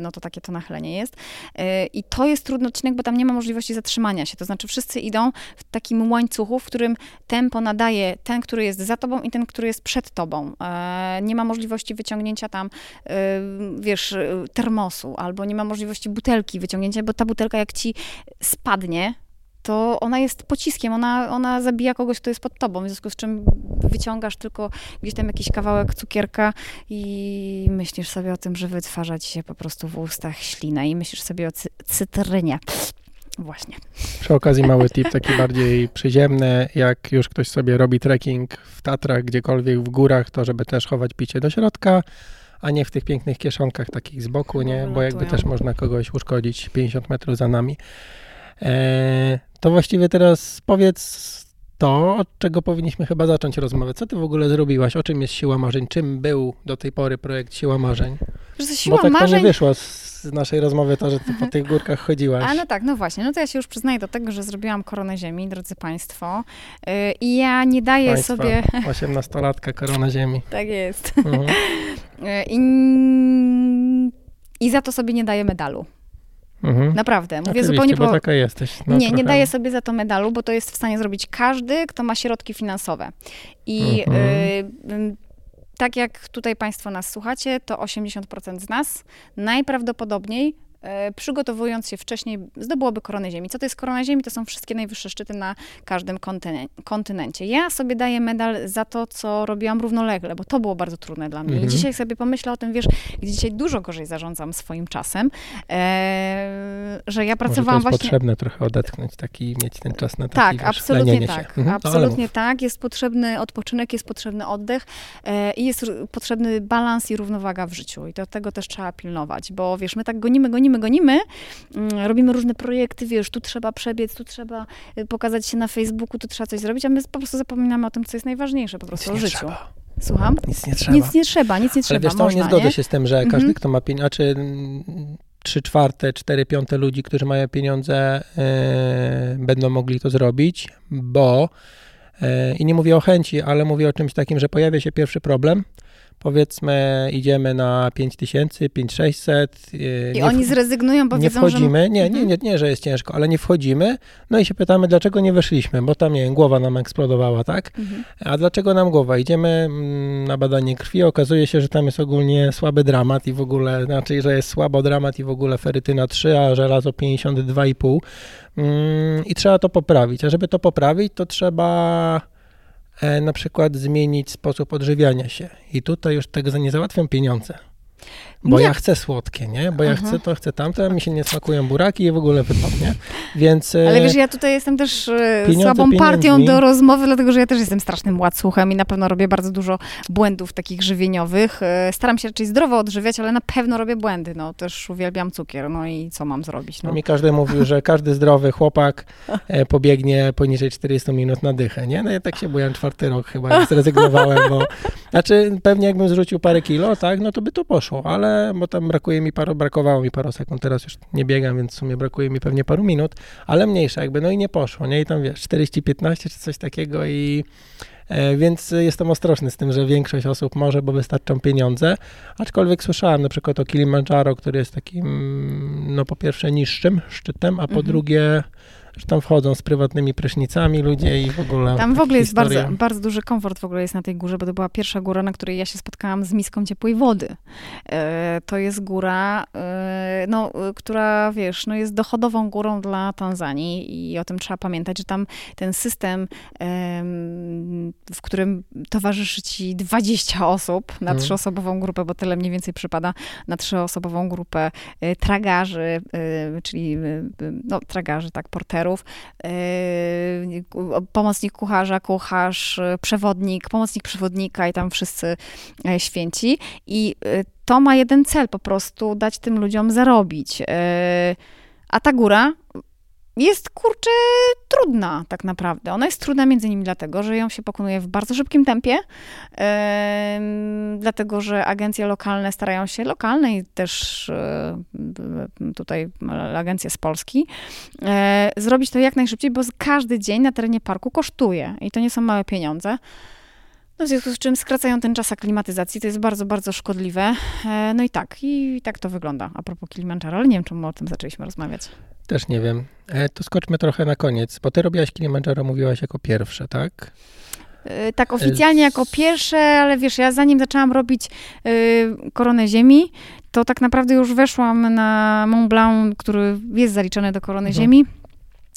B: no to takie to nachylenie jest. E, I to jest trudny odcinek, bo tam nie ma możliwości zatrzymania się. To znaczy wszyscy idą w takim łańcuchu, w którym tempo nadaje ten, który jest za tobą i ten, który jest przed tobą. E, Nie ma możliwości wyciągnięcia tam, e, wiesz, e, termosu, albo nie ma możliwości butelki wyciągnięcia, bo ta butelka jak ci spadnie, to ona jest pociskiem, ona, ona zabija kogoś, kto jest pod tobą, w związku z czym wyciągasz tylko gdzieś tam jakiś kawałek cukierka i myślisz sobie o tym, że wytwarza ci się po prostu w ustach ślina i myślisz sobie o cy- cytrynie. Właśnie.
A: Przy okazji mały tip, taki bardziej przyziemny, jak już ktoś sobie robi trekking w Tatrach, gdziekolwiek w górach, to żeby też chować picie do środka, a nie w tych pięknych kieszonkach takich z boku, nie? Bo jakby też można kogoś uszkodzić 50 metrów za nami. To właściwie teraz powiedz to, od czego powinniśmy chyba zacząć rozmowę. Co ty w ogóle zrobiłaś? O czym jest Siła Marzeń? Czym był do tej pory projekt Siła Marzeń?
B: To siła
A: Bo tak to
B: marzeń...
A: nie wyszło z naszej rozmowy to, że ty po tych górkach chodziłaś.
B: A no tak, no właśnie. No to ja się już przyznaję do tego, że zrobiłam koronę ziemi, drodzy Państwo. Yy, I ja nie daję
A: Państwa,
B: sobie...
A: 18-latka, korona ziemi.
B: Tak jest.
A: Mhm.
B: Yy, I, I za to sobie nie daję medalu.
A: Mhm.
B: Naprawdę. Mówię
A: Oczywiście,
B: zupełnie
A: bo
B: po...
A: taka jesteś. No,
B: nie, nie
A: trochę.
B: daję sobie za to medalu, bo to jest w stanie zrobić każdy, kto ma środki finansowe. I
A: Mhm.
B: y, tak jak tutaj Państwo nas słuchacie, to 80% z nas najprawdopodobniej przygotowując się wcześniej, zdobyłoby koronę Ziemi. Co to jest korona Ziemi? To są wszystkie najwyższe szczyty na każdym kontynencie. Ja sobie daję medal za to, co robiłam równolegle, bo to było bardzo trudne dla mnie. Mhm. I dzisiaj sobie pomyślę o tym, wiesz, dzisiaj dużo gorzej zarządzam swoim czasem, e, że ja pracowałam
A: Może to
B: jest
A: właśnie... potrzebne trochę odetchnąć, taki, mieć ten czas na taki,
B: Tak, absolutnie tak. Mhm. Absolutnie tak. Jest potrzebny odpoczynek, jest potrzebny oddech e, i jest potrzebny balans i równowaga w życiu. I do tego też trzeba pilnować, bo wiesz, my tak gonimy, gonimy, gonimy, mm, robimy różne projekty, wiesz, tu trzeba przebiec, tu trzeba y, pokazać się na Facebooku, tu trzeba coś zrobić, a my po prostu zapominamy o tym, co jest najważniejsze po prostu Nic o życiu. Trzeba. Słucham?
A: Nic nie trzeba.
B: Nic nie trzeba, nic nie trzeba.
A: Ale wiesz, to nie zgodzę się z tym, że każdy, mhm. kto ma pieniądze, czy trzy czwarte, cztery piąte ludzi, którzy mają pieniądze, yy, będą mogli to zrobić, bo yy, i nie mówię o chęci, ale mówię o czymś takim, że pojawia się pierwszy problem, powiedzmy idziemy na 5000, 5600.
B: Y, I oni zrezygnują, bo
A: nie
B: wiedzą,
A: wchodzimy. Że... Nie, nie, mhm. nie, nie, że jest ciężko, ale nie wchodzimy. No i się pytamy, dlaczego nie weszliśmy, bo tam, nie wiem, głowa nam eksplodowała, tak? Mhm. A dlaczego nam głowa? Idziemy mm, na badanie krwi, okazuje się, że tam jest ogólnie słaby dramat i w ogóle, znaczy, że jest słabo dramat i w ogóle ferytyna 3, a żelazo 52,5 mm, i trzeba to poprawić. A żeby to poprawić, to trzeba na przykład zmienić sposób odżywiania się. I tutaj już tego nie załatwią pieniądze. Bo nie. ja chcę słodkie, nie? Bo ja mhm. chcę to, chcę tamto, a mi się nie smakują buraki i w ogóle wypadnie. Więc...
B: Ale wiesz, ja tutaj jestem też e, słabą partią do rozmowy, dlatego że ja też jestem strasznym łacuchem i na pewno robię bardzo dużo błędów takich żywieniowych. E, staram się raczej zdrowo odżywiać, ale na pewno robię błędy. No, też uwielbiam cukier, no i co mam zrobić? No.
A: no mi każdy mówił, że każdy zdrowy chłopak e, pobiegnie poniżej 40 minut na dychę, nie? No ja tak się bujam czwarty rok chyba, zrezygnowałem, bo... Znaczy, pewnie jakbym zrzucił parę kilo, tak, no to by to poszło, ale bo tam brakuje mi paru, brakowało mi paru sekund, teraz już nie biegam, więc w sumie brakuje mi pewnie paru minut, ale mniejsza jakby, no i nie poszło, nie? I tam wiesz, 40-15 czy coś takiego i e, więc jestem ostrożny z tym, że większość osób może, bo wystarczą pieniądze, aczkolwiek słyszałem na przykład o Kilimandżaro, który jest takim, no po pierwsze niższym szczytem, a po mhm. drugie że tam wchodzą z prywatnymi prysznicami ludzie i w ogóle.
B: Tam w ogóle jest bardzo, bardzo duży komfort w ogóle jest na tej górze, bo to była pierwsza góra, na której ja się spotkałam z miską ciepłej wody. E, to jest góra, e, no, która, wiesz, no jest dochodową górą dla Tanzanii i o tym trzeba pamiętać, że tam ten system, e, w którym towarzyszy ci 20 osób na hmm. trzyosobową grupę, bo tyle mniej więcej przypada na trzyosobową grupę e, tragarzy, e, czyli e, no, tragarzy, tak, porterów, Yy, pomocnik kucharza, kucharz, przewodnik, pomocnik przewodnika i tam wszyscy e, święci. I e, to ma jeden cel, po prostu dać tym ludziom zarobić. E, a ta góra jest kurczę trudna tak naprawdę. Ona jest trudna między innymi dlatego, że ją się pokonuje w bardzo szybkim tempie, dlatego że agencje lokalne starają się, lokalne i też yy, tutaj agencje z Polski, yy, zrobić to jak najszybciej, bo każdy dzień na terenie parku kosztuje i to nie są małe pieniądze. No w związku z czym skracają ten czas aklimatyzacji, to jest bardzo, bardzo szkodliwe. No i tak, i tak to wygląda a propos Kilimandżaro, ale nie wiem, czemu o tym zaczęliśmy rozmawiać.
A: Też nie wiem. E, to skoczmy trochę na koniec, bo ty robiłaś Kilimandżaro, mówiłaś jako pierwsze, tak?
B: E, tak, oficjalnie jako pierwsze, ale wiesz, ja zanim zaczęłam robić y, Koronę Ziemi, to tak naprawdę już weszłam na Mont Blanc, który jest zaliczony do Korony mhm. Ziemi.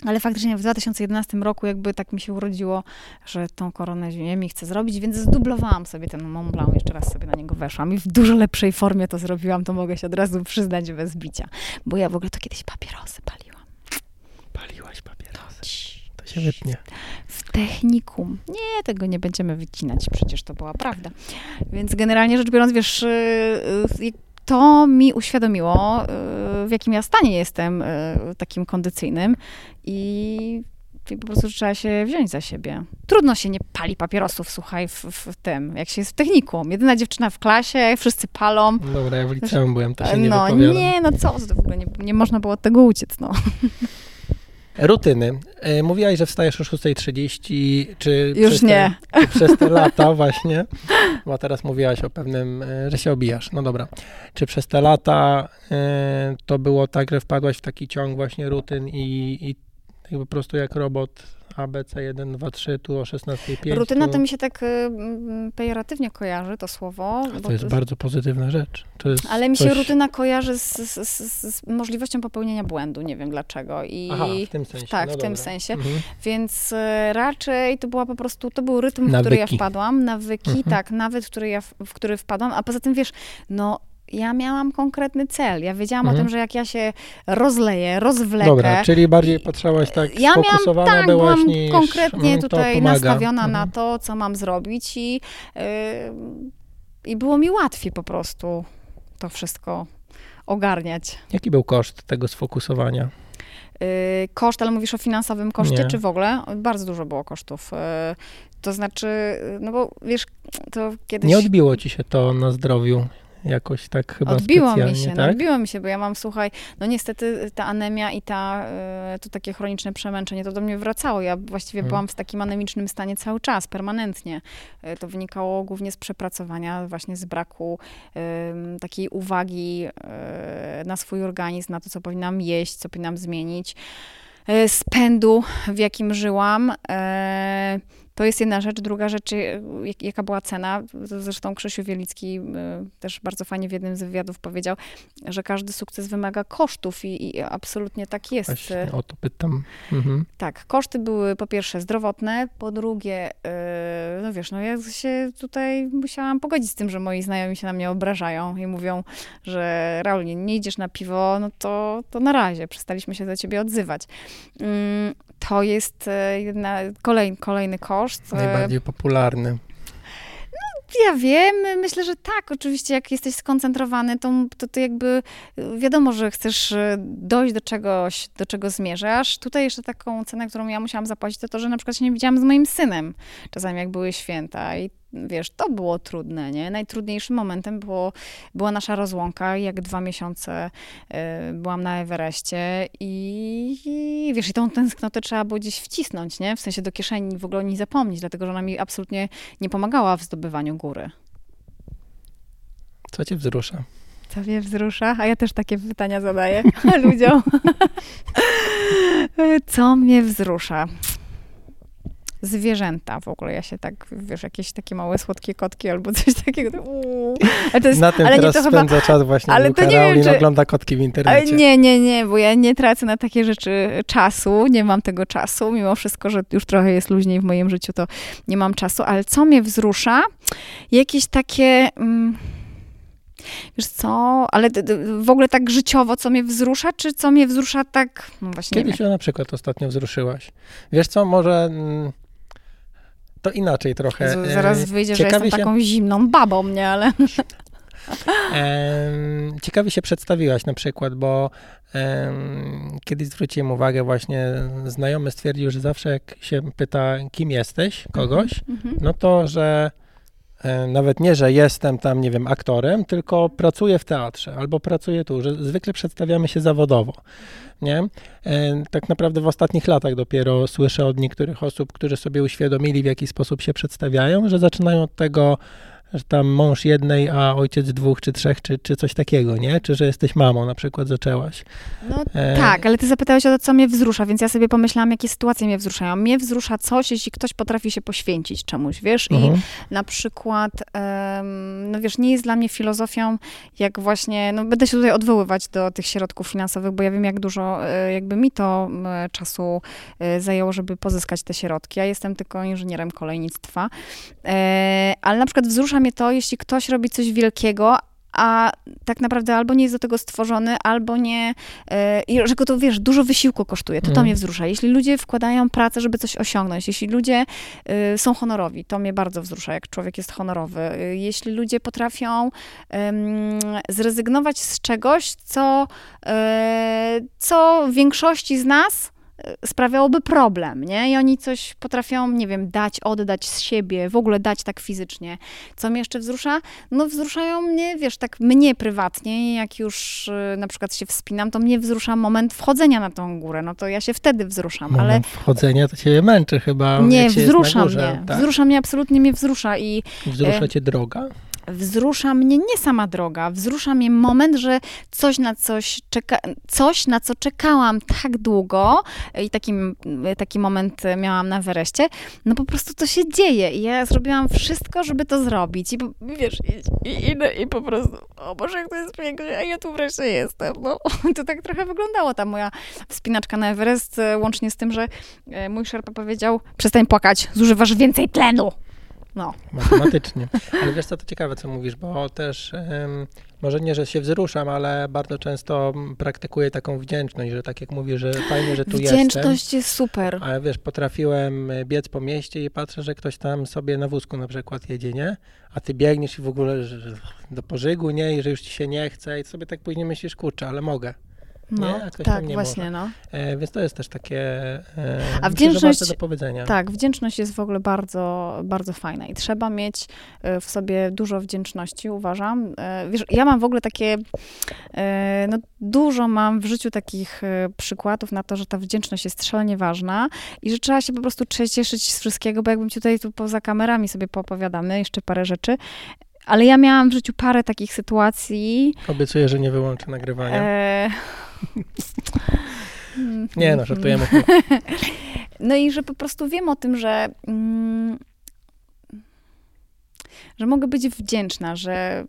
B: Ale faktycznie w 2011 roku jakby tak mi się urodziło, że tą koronę ziemi chcę zrobić, więc zdublowałam sobie ten Mont Blanc, jeszcze raz sobie na niego weszłam i w dużo lepszej formie to zrobiłam, to mogę się od razu przyznać bez bicia. Bo ja w ogóle to kiedyś papierosy paliłam.
A: Paliłaś papierosy? To się wytnie.
B: W technikum. Nie, tego nie będziemy wycinać, przecież to była prawda. Więc generalnie rzecz biorąc, wiesz, y, y, to mi uświadomiło, y, w jakim ja stanie jestem y, takim kondycyjnym i po prostu trzeba się wziąć za siebie. Trudno się nie pali papierosów, słuchaj, w, w tym, jak się jest w techniku. Jedyna dziewczyna w klasie, wszyscy palą.
A: Dobra, ja w liceum byłem, się
B: nie
A: No
B: nie, no co, to w ogóle nie, nie można było od tego uciec, no.
A: Rutyny. E, mówiłaś, że wstajesz o 6.30, czy
B: Już przez nie.
A: Te, czy przez te lata właśnie, bo teraz mówiłaś o pewnym, e, że się obijasz. No dobra. Czy przez te lata e, to było tak, że wpadłaś w taki ciąg właśnie rutyn i, i jakby po prostu jak robot ABC 1, 2, 3, tu o 16.05.
B: Rutyna
A: tu...
B: to mi się tak y, mm, pejoratywnie kojarzy, to słowo.
A: A to jest bardzo pozytywna rzecz. To
B: Ale mi się
A: coś...
B: rutyna kojarzy z, z, z, z możliwością popełnienia błędu, nie wiem dlaczego. I
A: Aha, w tym sensie.
B: tak,
A: no
B: w tym
A: dobra.
B: sensie.
A: Mhm.
B: Więc e, raczej to była po prostu, to był rytm, w
A: Nawyki.
B: który ja wpadłam, nawyki,
A: Mhm.
B: tak, nawet w który ja, w który wpadłam, a poza tym wiesz, no ja miałam konkretny cel. Ja wiedziałam
A: Mhm.
B: o tym, że jak ja się rozleję, rozwlekę.
A: Dobra, czyli bardziej patrzałaś tak
B: ja miałam,
A: sfokusowana
B: tak,
A: byłaś
B: byłam
A: niż
B: konkretnie
A: to
B: tutaj
A: pomaga.
B: nastawiona na
A: Mhm.
B: to, co mam zrobić i, yy, i było mi łatwiej po prostu to wszystko ogarniać.
A: Jaki był koszt tego sfokusowania?
B: Yy, koszt, ale mówisz o finansowym koszcie,
A: Nie.
B: czy w ogóle? Bardzo dużo było kosztów. Yy, to znaczy, yy, no bo wiesz, to kiedyś...
A: Nie odbiło ci się to na zdrowiu jakoś tak chyba
B: Odbiło
A: specjalnie,
B: mi się, no
A: tak?
B: odbiło mi się, bo ja mam, słuchaj, no niestety ta anemia i ta, y, to takie chroniczne przemęczenie, to do mnie wracało. Ja właściwie
A: Mhm.
B: byłam w takim anemicznym stanie cały czas, permanentnie. Y, To wynikało głównie z przepracowania, właśnie z braku ym, takiej uwagi y, na swój organizm, na to, co powinnam jeść, co powinnam zmienić. Z pędu, w jakim żyłam. y, To jest jedna rzecz. Druga rzecz, y, jak- jaka była cena. Zresztą Krzysiu Wielicki y, też bardzo fajnie w jednym z wywiadów powiedział, że każdy sukces wymaga kosztów i, i absolutnie tak jest.
A: Właśnie o to pytam. Mhm.
B: Tak, koszty były po pierwsze zdrowotne, po drugie, yy, no wiesz, no ja się tutaj musiałam pogodzić z tym, że moi znajomi się na mnie obrażają i mówią, że Raul, nie, nie idziesz na piwo, no to, to na razie, przestaliśmy się do ciebie odzywać. Ym, to jest jedna, kolej, kolejny koszt. E,
A: Najbardziej popularny.
B: ja wiem, myślę, że tak. Oczywiście, jak jesteś skoncentrowany, to, to, to jakby y, wiadomo, że chcesz y, dojść do czegoś, do czego zmierzasz. Tutaj jeszcze taką cenę, którą ja musiałam zapłacić, to to, że na przykład się nie widziałam z moim synem. Czasami jak były święta i wiesz, to było trudne, nie? Najtrudniejszym momentem było, była nasza rozłąka, jak dwa miesiące y, byłam na Everestie i, i wiesz, i tą tęsknotę trzeba było gdzieś wcisnąć, nie? W sensie do kieszeni w ogóle nie zapomnieć, dlatego, że ona mi absolutnie nie pomagała w zdobywaniu góry.
A: Co cię wzrusza?
B: Co mnie wzrusza? A ja też takie pytania zadaję ludziom. Co mnie wzrusza? Zwierzęta w ogóle. Ja się tak, wiesz, jakieś takie małe słodkie kotki albo coś takiego. to- uuu. Ale to jest,
A: Na tym
B: ale nie,
A: teraz
B: to chyba,
A: spędza czas właśnie
B: ale
A: Luka
B: to nie wiem, czy-
A: ogląda kotki w internecie.
B: nie, nie, nie, bo ja nie tracę na takie rzeczy czasu, nie mam tego czasu, mimo wszystko, że już trochę jest luźniej w moim życiu, to nie mam czasu, ale co mnie wzrusza? Jakieś takie... Mm, Wiesz co, ale w ogóle tak życiowo, co mnie wzrusza, czy co mnie wzrusza tak, no właśnie
A: Kiedy
B: nie
A: się na przykład ostatnio wzruszyłaś? Wiesz co, może mm, to inaczej trochę.
B: Jezu,
A: E,
B: zaraz wyjdzie, że
A: ciekawie
B: jestem
A: się-
B: taką zimną babą, nie, ale...
A: Ciekawie się przedstawiłaś na przykład, bo kiedyś zwróciłem uwagę właśnie, znajomy stwierdził, że zawsze jak się pyta, kim jesteś, kogoś,
B: Mhm.
A: no to, że nawet nie, że jestem tam, nie wiem, aktorem, tylko pracuję w teatrze albo pracuję tu, że zwykle przedstawiamy się zawodowo, nie? E, Tak naprawdę w ostatnich latach dopiero słyszę od niektórych osób, którzy sobie uświadomili, w jaki sposób się przedstawiają, że zaczynają od tego, że tam mąż jednej, a ojciec dwóch, czy trzech, czy, czy coś takiego, nie? Czy że jesteś mamą na przykład zaczęłaś.
B: No
A: E,
B: tak, ale ty zapytałeś o to, co mnie wzrusza, więc ja sobie pomyślałam, jakie sytuacje mnie wzruszają. Mnie wzrusza coś, jeśli ktoś potrafi się poświęcić czemuś, wiesz? I
A: Mhm.
B: na przykład, em, no wiesz, nie jest dla mnie filozofią, jak właśnie, no będę się tutaj odwoływać do tych środków finansowych, bo ja wiem, jak dużo e, jakby mi to czasu e, zajęło, żeby pozyskać te środki. Ja jestem tylko inżynierem kolejnictwa, E, ale na przykład wzrusza mnie to, jeśli ktoś robi coś wielkiego, a tak naprawdę albo nie jest do tego stworzony, albo nie, e, że go to, wiesz, dużo wysiłku kosztuje, to to
A: Mhm.
B: mnie wzrusza. Jeśli ludzie wkładają pracę, żeby coś osiągnąć, jeśli ludzie y, są honorowi, to mnie bardzo wzrusza, jak człowiek jest honorowy. Y, Jeśli ludzie potrafią zrezygnować z czegoś, co, e, co większości z nas sprawiałoby problem, nie? I oni coś potrafią, nie wiem, dać, oddać z siebie, w ogóle dać tak fizycznie. Co mnie jeszcze wzrusza? No wzruszają mnie, wiesz, tak mnie prywatnie, jak już y, na przykład się wspinam, to mnie wzrusza moment wchodzenia na tą górę, no to ja się wtedy wzruszam, ale
A: Moment wchodzenia to cię męczy chyba.
B: nie, wzrusza
A: górze,
B: mnie,
A: tak?
B: wzrusza mnie, absolutnie mnie wzrusza i
A: Wzrusza
B: e,
A: cię droga?
B: Wzrusza mnie nie sama droga, wzrusza mnie moment, że coś na coś czeka, coś na co czekałam tak długo i taki, taki moment miałam na Wereście, no po prostu to się dzieje i ja zrobiłam wszystko, żeby to zrobić i wiesz, i, i, i, i po prostu, o Boże, jak to jest piękne, a ja tu wreszcie jestem, no to tak trochę wyglądało ta moja wspinaczka na Everest, e, łącznie z tym, że e, mój szerpa powiedział, przestań płakać, zużywasz więcej tlenu. No.
A: Matematycznie. Ale wiesz co, to ciekawe, co mówisz, bo też um, może nie, że się wzruszam, ale bardzo często praktykuję taką wdzięczność, że tak jak mówię, że fajnie, że tu
B: Wdzięczność jestem. Wdzięczność jest super.
A: Ale wiesz, potrafiłem biec po mieście i patrzę, że ktoś tam sobie na wózku na przykład jedzie, nie? A ty biegniesz i w ogóle że do pożygu, nie? I że już ci się nie chce i sobie tak później myślisz, kurczę, ale mogę.
B: No, tak, właśnie, no.
A: E, więc to jest też takie e,
B: A wdzięczność,
A: myślę, do powiedzenia.
B: Tak, wdzięczność jest w ogóle bardzo, bardzo fajna i trzeba mieć e, w sobie dużo wdzięczności, uważam. E, wiesz, ja mam w ogóle takie, e, no dużo mam w życiu takich e, przykładów na to, że ta wdzięczność jest szalenie ważna i że trzeba się po prostu cieszyć z wszystkiego, bo jakbym ci tutaj tu poza kamerami sobie poopowiadamy jeszcze parę rzeczy, ale ja miałam w życiu parę takich sytuacji.
A: Obiecuję, że nie wyłączę nagrywania. E... nie no, żartujemy.
B: no i że po prostu wiem o tym, że, mm, że mogę być wdzięczna, że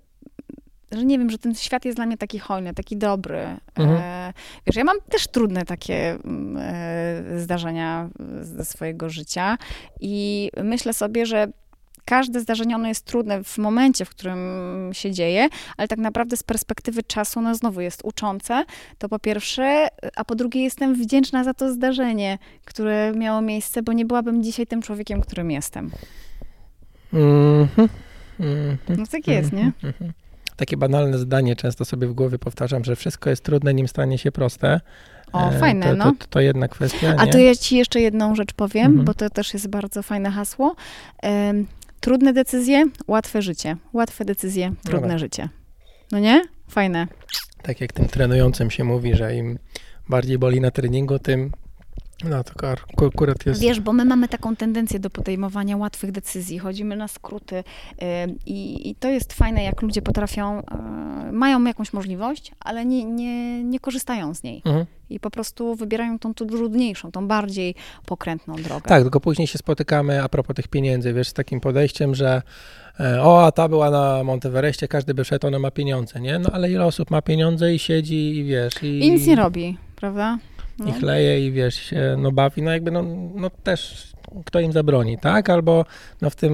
B: że nie wiem, że ten świat jest dla mnie taki hojny, taki dobry. Mhm. E, wiesz, ja mam też trudne takie mm, e, zdarzenia ze swojego życia i myślę sobie, że każde zdarzenie ono jest trudne w momencie, w którym się dzieje, ale tak naprawdę z perspektywy czasu ono znowu jest uczące. To po pierwsze, a po drugie jestem wdzięczna za to zdarzenie, które miało miejsce, bo nie byłabym dzisiaj tym człowiekiem, którym jestem. Mm -hmm. Mm -hmm. No tak jest, nie? Mm -hmm.
A: Takie banalne zdanie często sobie w głowie powtarzam, że wszystko jest trudne, nim stanie się proste.
B: O, e, fajne,
A: to,
B: no.
A: To, to, jedna kwestia.
B: A to ja ci jeszcze jedną rzecz powiem, mhm. bo to też jest bardzo fajne hasło. Trudne decyzje, łatwe życie. Łatwe decyzje, trudne Dobra. życie. No nie? Fajne.
A: Tak jak tym trenującym się mówi, że im bardziej boli na treningu, tym no, to akurat jest...
B: Wiesz, bo my mamy taką tendencję do podejmowania łatwych decyzji, chodzimy na skróty yy, i, to jest fajne, jak ludzie potrafią, yy, mają jakąś możliwość, ale nie, nie, nie korzystają z niej. Mhm. I po prostu wybierają tą trudniejszą, tą bardziej pokrętną drogę.
A: Tak, tylko później się spotykamy a propos tych pieniędzy, wiesz, z takim podejściem, że e, o, a ta była na Monteverestie, każdy by szedł, ona ma pieniądze, nie? No ale ile osób ma pieniądze i siedzi i wiesz...
B: I, I nic nie robi, prawda?
A: I no. chleje i wiesz, się no bawi, no jakby no, no też kto im zabroni, tak? Albo no w tym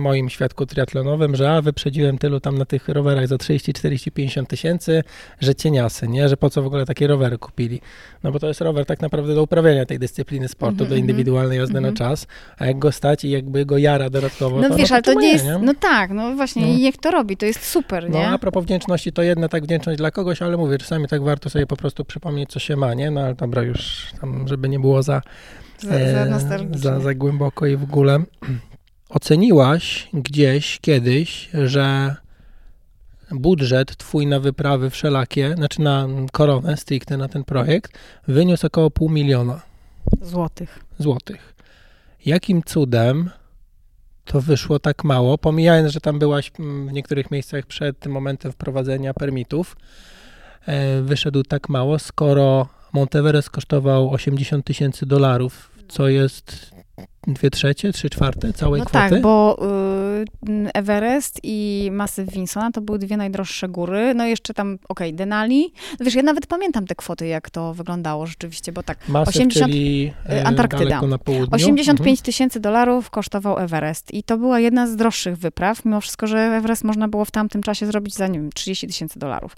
A: moim świadku triatlonowym, że a, wyprzedziłem tylu tam na tych rowerach za 30, 40, 50 tysięcy, że cieniasy, nie? Że po co w ogóle takie rowery kupili? No bo to jest rower tak naprawdę do uprawiania tej dyscypliny sportu, mm -hmm, do mhm, indywidualnej jazdy mm -hmm. na mhm. czas, a jak go stać i jakby go jara dodatkowo,
B: No
A: to,
B: wiesz,
A: no,
B: ale to nie jest, nie? no tak, no właśnie, no. niech to robi, to jest super,
A: no,
B: nie?
A: No a propos wdzięczności, to jedna tak wdzięczność dla kogoś, ale mówię, czasami tak warto sobie po prostu przypomnieć, co się ma, nie? No ale dobra, już tam, żeby nie było za
B: za, za,
A: e, za, za głęboko i w ogóle. Oceniłaś gdzieś kiedyś, że budżet twój na wyprawy wszelakie, znaczy na koronę stricte na ten projekt, wyniósł około pół miliona
B: złotych.
A: Złotych. Jakim cudem to wyszło tak mało, pomijając, że tam byłaś w niektórych miejscach przed tym momentem wprowadzenia permitów, e, wyszedł tak mało, skoro Monteveres kosztował 80 tysięcy dolarów, co jest dwie trzecie, trzy czwarte całej
B: no
A: kwoty?
B: tak, bo y, Everest i Masyw Winsona to były dwie najdroższe góry. No jeszcze tam, okej, okay, Denali. No wiesz, ja nawet pamiętam te kwoty, jak to wyglądało rzeczywiście, bo tak,
A: Masyw, 80, czyli y, Antarktyda. na południu.
B: 85 mhm. tysięcy dolarów kosztował Everest i to była jedna z droższych wypraw, mimo wszystko, że Everest można było w tamtym czasie zrobić za, nie wiem, 30 tysięcy dolarów.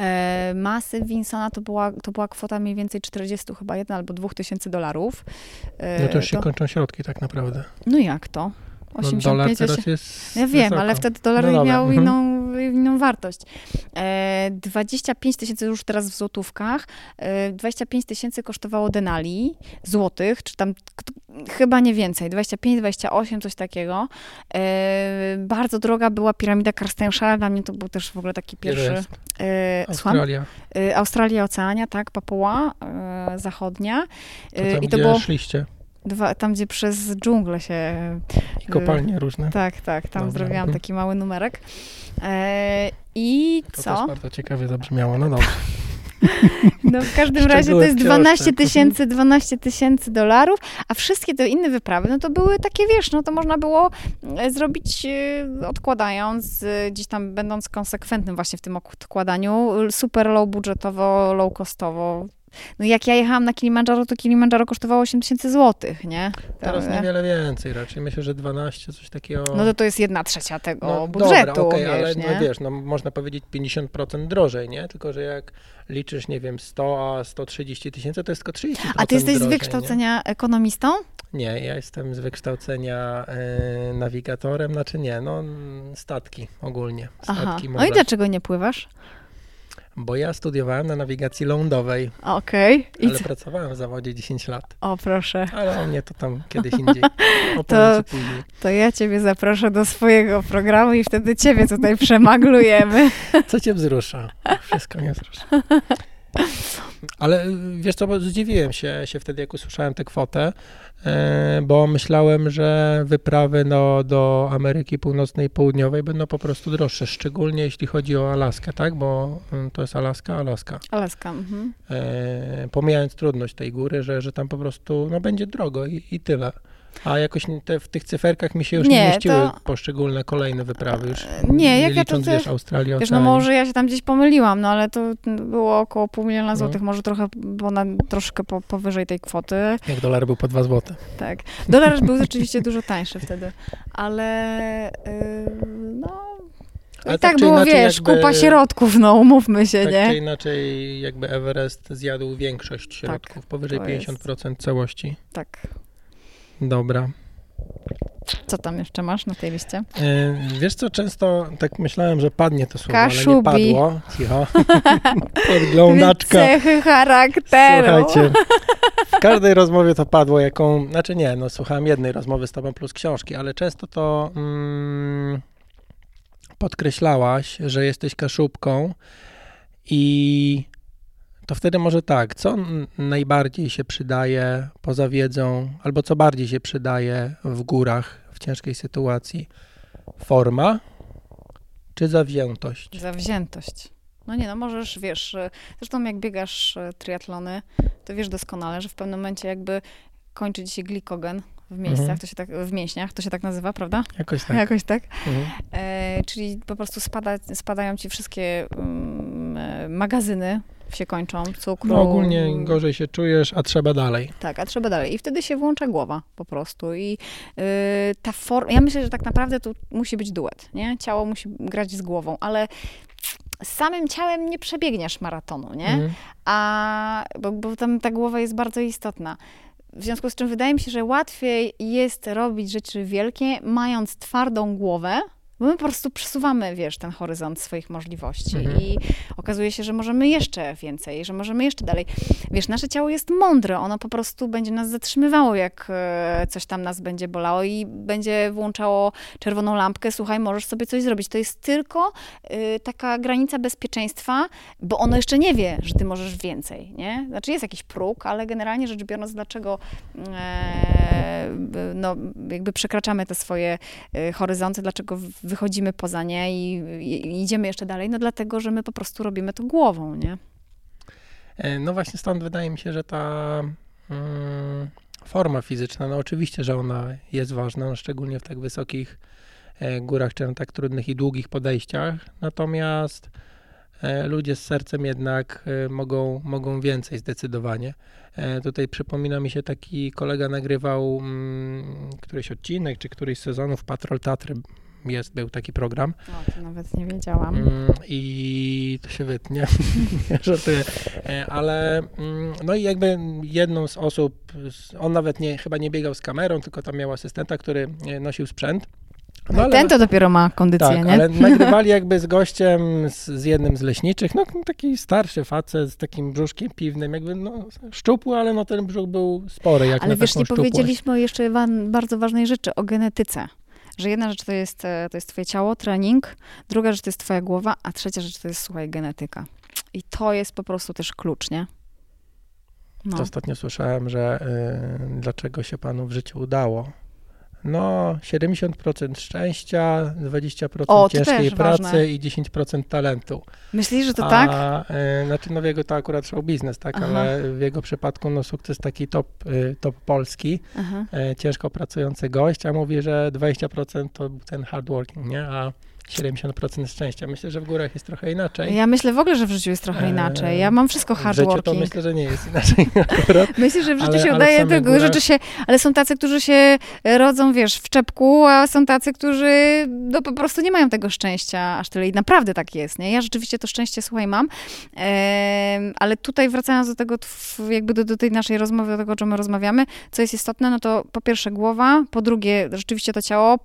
B: E, Masyw Winsona to była, to była kwota mniej więcej 40 chyba 1 albo 2 tysięcy dolarów.
A: E, no to już się to... kończą środki tak naprawdę.
B: No jak to?
A: 85, no dolar teraz jest
B: Ja wiem, wysoko. ale wtedy dolar no miał mhm. inną, inną wartość. E, 25 tysięcy już teraz w złotówkach. E, 25 tysięcy kosztowało denali złotych, czy tam chyba nie więcej, 25, 28, coś takiego. E, bardzo droga była piramida Karstensza, dla mnie to był też w ogóle taki pierwszy...
A: E, Australia.
B: E, Australia, Oceania, tak, Papua e, Zachodnia.
A: To tam, I to było... szliście?
B: Dwa, tam, gdzie przez dżunglę się
A: I kopalnie różne.
B: Tak, tak, tam
A: Dobra.
B: zrobiłam
A: Mhm.
B: taki mały numerek. E, I
A: To
B: co?
A: bardzo ciekawie zabrzmiało. No dobrze.
B: No w każdym razie to jest
A: w książce.
B: 12 tysięcy, 12 tysięcy dolarów, a wszystkie te inne wyprawy, no to były takie, wiesz, no to można było e, zrobić e, odkładając, e, gdzieś tam będąc konsekwentnym właśnie w tym odkładaniu, super low budżetowo, low costowo. No jak ja jechałam na Kilimandżaro, to Kilimandżaro kosztowało 8 tysięcy złotych, nie?
A: Teraz
B: e,
A: niewiele więcej raczej. Myślę, że 12, coś takiego.
B: No to to jest jedna trzecia tego
A: No
B: budżetu,
A: dobra, okej,
B: wiesz,
A: ale
B: nie?
A: no wiesz, no można powiedzieć 50% drożej, nie? Tylko, że jak liczysz, nie wiem, 100 a 130 tysięcy, to jest tylko 30%
B: A ty jesteś z
A: drożej,
B: wykształcenia ekonomistą?
A: Nie? nie, ja jestem z wykształcenia e, nawigatorem, znaczy nie, no statki ogólnie. Statki
B: Aha. No i dlaczego nie pływasz?
A: Bo ja studiowałem na nawigacji lądowej,
B: Okej. I
A: ale
B: co?
A: pracowałem w zawodzie 10 lat.
B: O, proszę.
A: Ale o mnie to tam kiedyś indziej. Ci później.
B: To ja ciebie zaproszę do swojego programu i wtedy ciebie tutaj przemaglujemy.
A: Co cię wzrusza? Wszystko mnie wzrusza. Ale y, wiesz co, bo zdziwiłem się, się wtedy, jak usłyszałem tę kwotę, e, bo myślałem, że wyprawy no, do Ameryki Północnej i Południowej będą po prostu droższe, szczególnie jeśli chodzi o Alaskę, tak? Bo mm, to jest Alaska, Alaska.
B: Alaska. Mhm.
A: E, pomijając trudność tej góry, że, że tam po prostu no, będzie drogo i, i tyle. A jakoś te, w tych cyferkach mi się już nie,
B: Nie,
A: mieściły
B: to-
A: poszczególne kolejne wyprawy. Już
B: Nie, jak ja to też-
A: wiesz, Australię,
B: Wiesz, no może ja się tam gdzieś pomyliłam, no ale to było około pół miliona
A: No.
B: złotych, może trochę ponad, troszkę po, powyżej tej kwoty.
A: Jak dolar był po 2 złote.
B: Tak. Dolar był rzeczywiście dużo tańszy wtedy, ale yy, no...
A: Ale
B: I tak,
A: tak
B: było,
A: inaczej
B: wiesz,
A: jakby-
B: kupa środków, no umówmy się,
A: Tak
B: nie?
A: czy inaczej, jakby Everest zjadł większość środków, powyżej
B: to jest-
A: 50% całości.
B: Tak.
A: Dobra.
B: Co tam jeszcze masz na tej liście?
A: E, wiesz co, często tak myślałem, że padnie to słowo, ale nie
B: Kaszubi.
A: padło. Cicho. Podglądaczka.
B: Cechy charakteru.
A: Słuchajcie, w każdej rozmowie to padło, jaką, znaczy nie, no słuchałem jednej rozmowy z tobą plus książki, ale często to mm, podkreślałaś, że jesteś kaszubką i to wtedy może tak, co najbardziej się przydaje poza wiedzą, albo co bardziej się przydaje w górach w ciężkiej sytuacji? Forma czy zawziętość?
B: Zawziętość. No nie, no możesz, wiesz, e, zresztą jak biegasz e, triatlony, to wiesz doskonale, że w pewnym momencie jakby kończy ci się glikogen w miejscach,
A: Mhm.
B: to się tak, w mięśniach, to się tak nazywa, prawda?
A: Jakoś tak.
B: Jakoś tak.
A: Mhm.
B: E, czyli po prostu spada, spadają ci wszystkie mm, e, magazyny, się kończą, cukru.
A: No ogólnie gorzej się czujesz, a trzeba dalej.
B: Tak, a trzeba dalej. I wtedy się włącza głowa po prostu. I yy, ta forma, ja myślę, że tak naprawdę tu musi być duet, nie? Ciało musi grać z głową, ale z samym ciałem nie przebiegniesz maratonu, nie?
A: Mhm.
B: A, bo, bo tam ta głowa jest bardzo istotna. W związku z czym wydaje mi się, że łatwiej jest robić rzeczy wielkie, mając twardą głowę, bo my po prostu przesuwamy, wiesz, ten horyzont swoich możliwości
A: Mhm.
B: i okazuje się, że możemy jeszcze więcej, że możemy jeszcze dalej. Wiesz, nasze ciało jest mądre, ono po prostu będzie nas zatrzymywało, jak e, coś tam nas będzie bolało i będzie włączało czerwoną lampkę, słuchaj, możesz sobie coś zrobić. To jest tylko y, taka granica bezpieczeństwa, bo ono jeszcze nie wie, że ty możesz więcej, nie? Znaczy jest jakiś próg, ale generalnie rzecz biorąc, dlaczego e, no, jakby przekraczamy te swoje e, horyzonty, dlaczego wychodzimy poza nie i, i, idziemy jeszcze dalej? No dlatego, że my po prostu robimy to głową, nie?
A: E, No właśnie stąd wydaje mi się, że ta mm, forma fizyczna, no oczywiście, że ona jest ważna, no szczególnie w tak wysokich e, górach, czy na tak trudnych i długich podejściach. Natomiast e, ludzie z sercem jednak mogą, mogą więcej zdecydowanie. Tutaj przypomina mi się taki kolega nagrywał mm, któryś odcinek, czy któryś z sezonów Patrol Tatry. Jest, był taki program.
B: O, to nawet nie wiedziałam.
A: Mm, I to się wytnie, żartuję. E, Ale mm, no i jakby jedną z osób, on nawet nie, chyba nie biegał z kamerą, tylko tam miał asystenta, który e, nosił sprzęt. No,
B: Ten to dopiero ma kondycję,
A: tak,
B: nie?
A: ale nagrywali jakby z gościem, z, z jednym z leśniczych, no taki starszy facet z takim brzuszkiem piwnym, jakby no szczupły, ale no ten brzuch był spory jak
B: Ale
A: na
B: wiesz, nie powiedzieliśmy jeszcze wa- bardzo ważnej rzeczy, o genetyce. Że jedna rzecz to jest, e, to jest twoje ciało, trening, druga rzecz to jest twoja głowa, a trzecia rzecz to jest, słuchaj, genetyka. I to jest po prostu też klucz, nie? No.
A: Ostatnio słyszałem, że y, dlaczego się panu w życiu udało. No, 70% szczęścia, 20%
B: O,
A: ciężkiej pracy
B: ważne.
A: i 10% talentu.
B: Myślisz, że to
A: A,
B: tak?
A: e, znaczy, no w jego to akurat show biznes, tak,
B: Aha.
A: ale w jego przypadku no sukces taki top, y, top polski, e, ciężko pracujący gość, a mówi, że 20% to ten hard working, nie, a 70% szczęścia. Myślę, że w górach jest trochę inaczej.
B: Ja myślę w ogóle, że w życiu jest trochę
A: Eee,
B: inaczej. Ja mam wszystko
A: w
B: hard
A: życiu to
B: working.
A: myślę, że nie jest inaczej akurat.
B: Myślę, że w życiu
A: Ale-
B: się
A: w
B: udaje tego,
A: górach-
B: rzeczy się, ale są tacy, którzy się rodzą, wiesz, w czepku, a są tacy, którzy no, po prostu nie mają tego szczęścia aż tyle i naprawdę tak jest, nie? Ja rzeczywiście to szczęście, słuchaj, mam, Em, ale tutaj wracając do tego, jakby do, do tej naszej rozmowy, do tego, o czym my rozmawiamy, co jest istotne, no to po pierwsze głowa, po drugie rzeczywiście to ciało,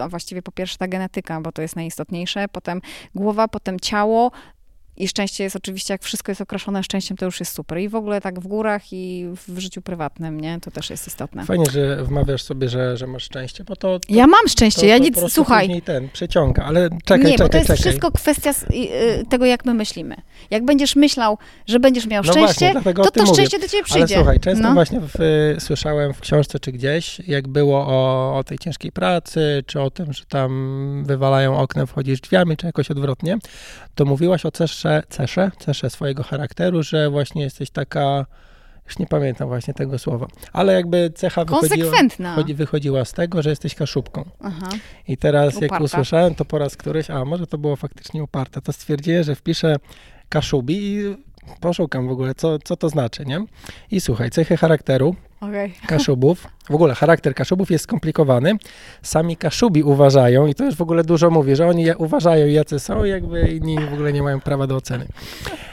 B: a właściwie po pierwsze ta genetyka, bo to jest najistotniejsze, potem głowa, potem ciało, i szczęście jest oczywiście, jak wszystko jest okraszone szczęściem, to już jest super. I w ogóle tak w górach i w życiu prywatnym, nie? To też jest istotne.
A: Fajnie, że wmawiasz sobie, że, że masz szczęście, bo to, to,
B: Ja mam szczęście,
A: to,
B: ja
A: to
B: nic,
A: po prostu
B: słuchaj,
A: później ten przeciąga, ale czekaj,
B: nie,
A: czekaj,
B: bo to jest
A: czekaj.
B: wszystko kwestia i, y, tego, jak my myślimy. Jak będziesz myślał, że będziesz miał
A: No
B: szczęście,
A: właśnie,
B: to to
A: mówię.
B: szczęście do ciebie
A: Ale
B: przyjdzie.
A: słuchaj, często
B: no.
A: właśnie w, y, słyszałem w książce czy gdzieś, jak było o, o tej ciężkiej pracy, czy o tym, że tam wywalają oknem, wchodzisz drzwiami, czy jakoś odwrotnie, to mówiłaś o cesze, cesze, cesze swojego charakteru, że właśnie jesteś taka, już nie pamiętam właśnie tego słowa, ale jakby cecha wychodziła, wychodziła z tego, że jesteś kaszubką.
B: Aha.
A: I teraz jak
B: Uparta.
A: usłyszałem to po raz któryś, a może to było faktycznie uparte, to stwierdziłem, że wpiszę Kaszubi i poszukam w ogóle, co, co to znaczy, nie? I słuchaj, cechy charakteru
B: Okej.
A: Kaszubów, w ogóle charakter Kaszubów jest skomplikowany. Sami Kaszubi uważają, i to już w ogóle dużo mówi, że oni uważają, jacy są, jakby inni w ogóle nie mają prawa do oceny.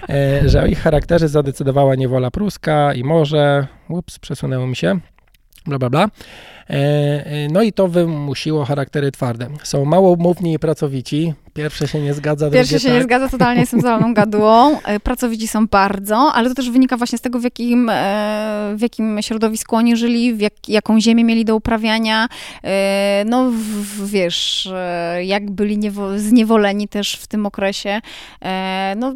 A: E, że o ich charakterze zadecydowała niewola pruska i morze, ups, przesunęło mi się, bla, bla, bla. E, e, No i to wymusiło charaktery twarde. Są małomówni i pracowici. Pierwsze się nie zgadza,
B: Pierwsze się
A: tak.
B: nie zgadza, totalnie jestem zalaną gadułą. E, Pracowici są bardzo, ale to też wynika właśnie z tego, w jakim, w jakim środowisku oni żyli, w jak, jaką ziemię mieli do uprawiania. No w, wiesz, jak byli niewo, zniewoleni też w tym okresie. No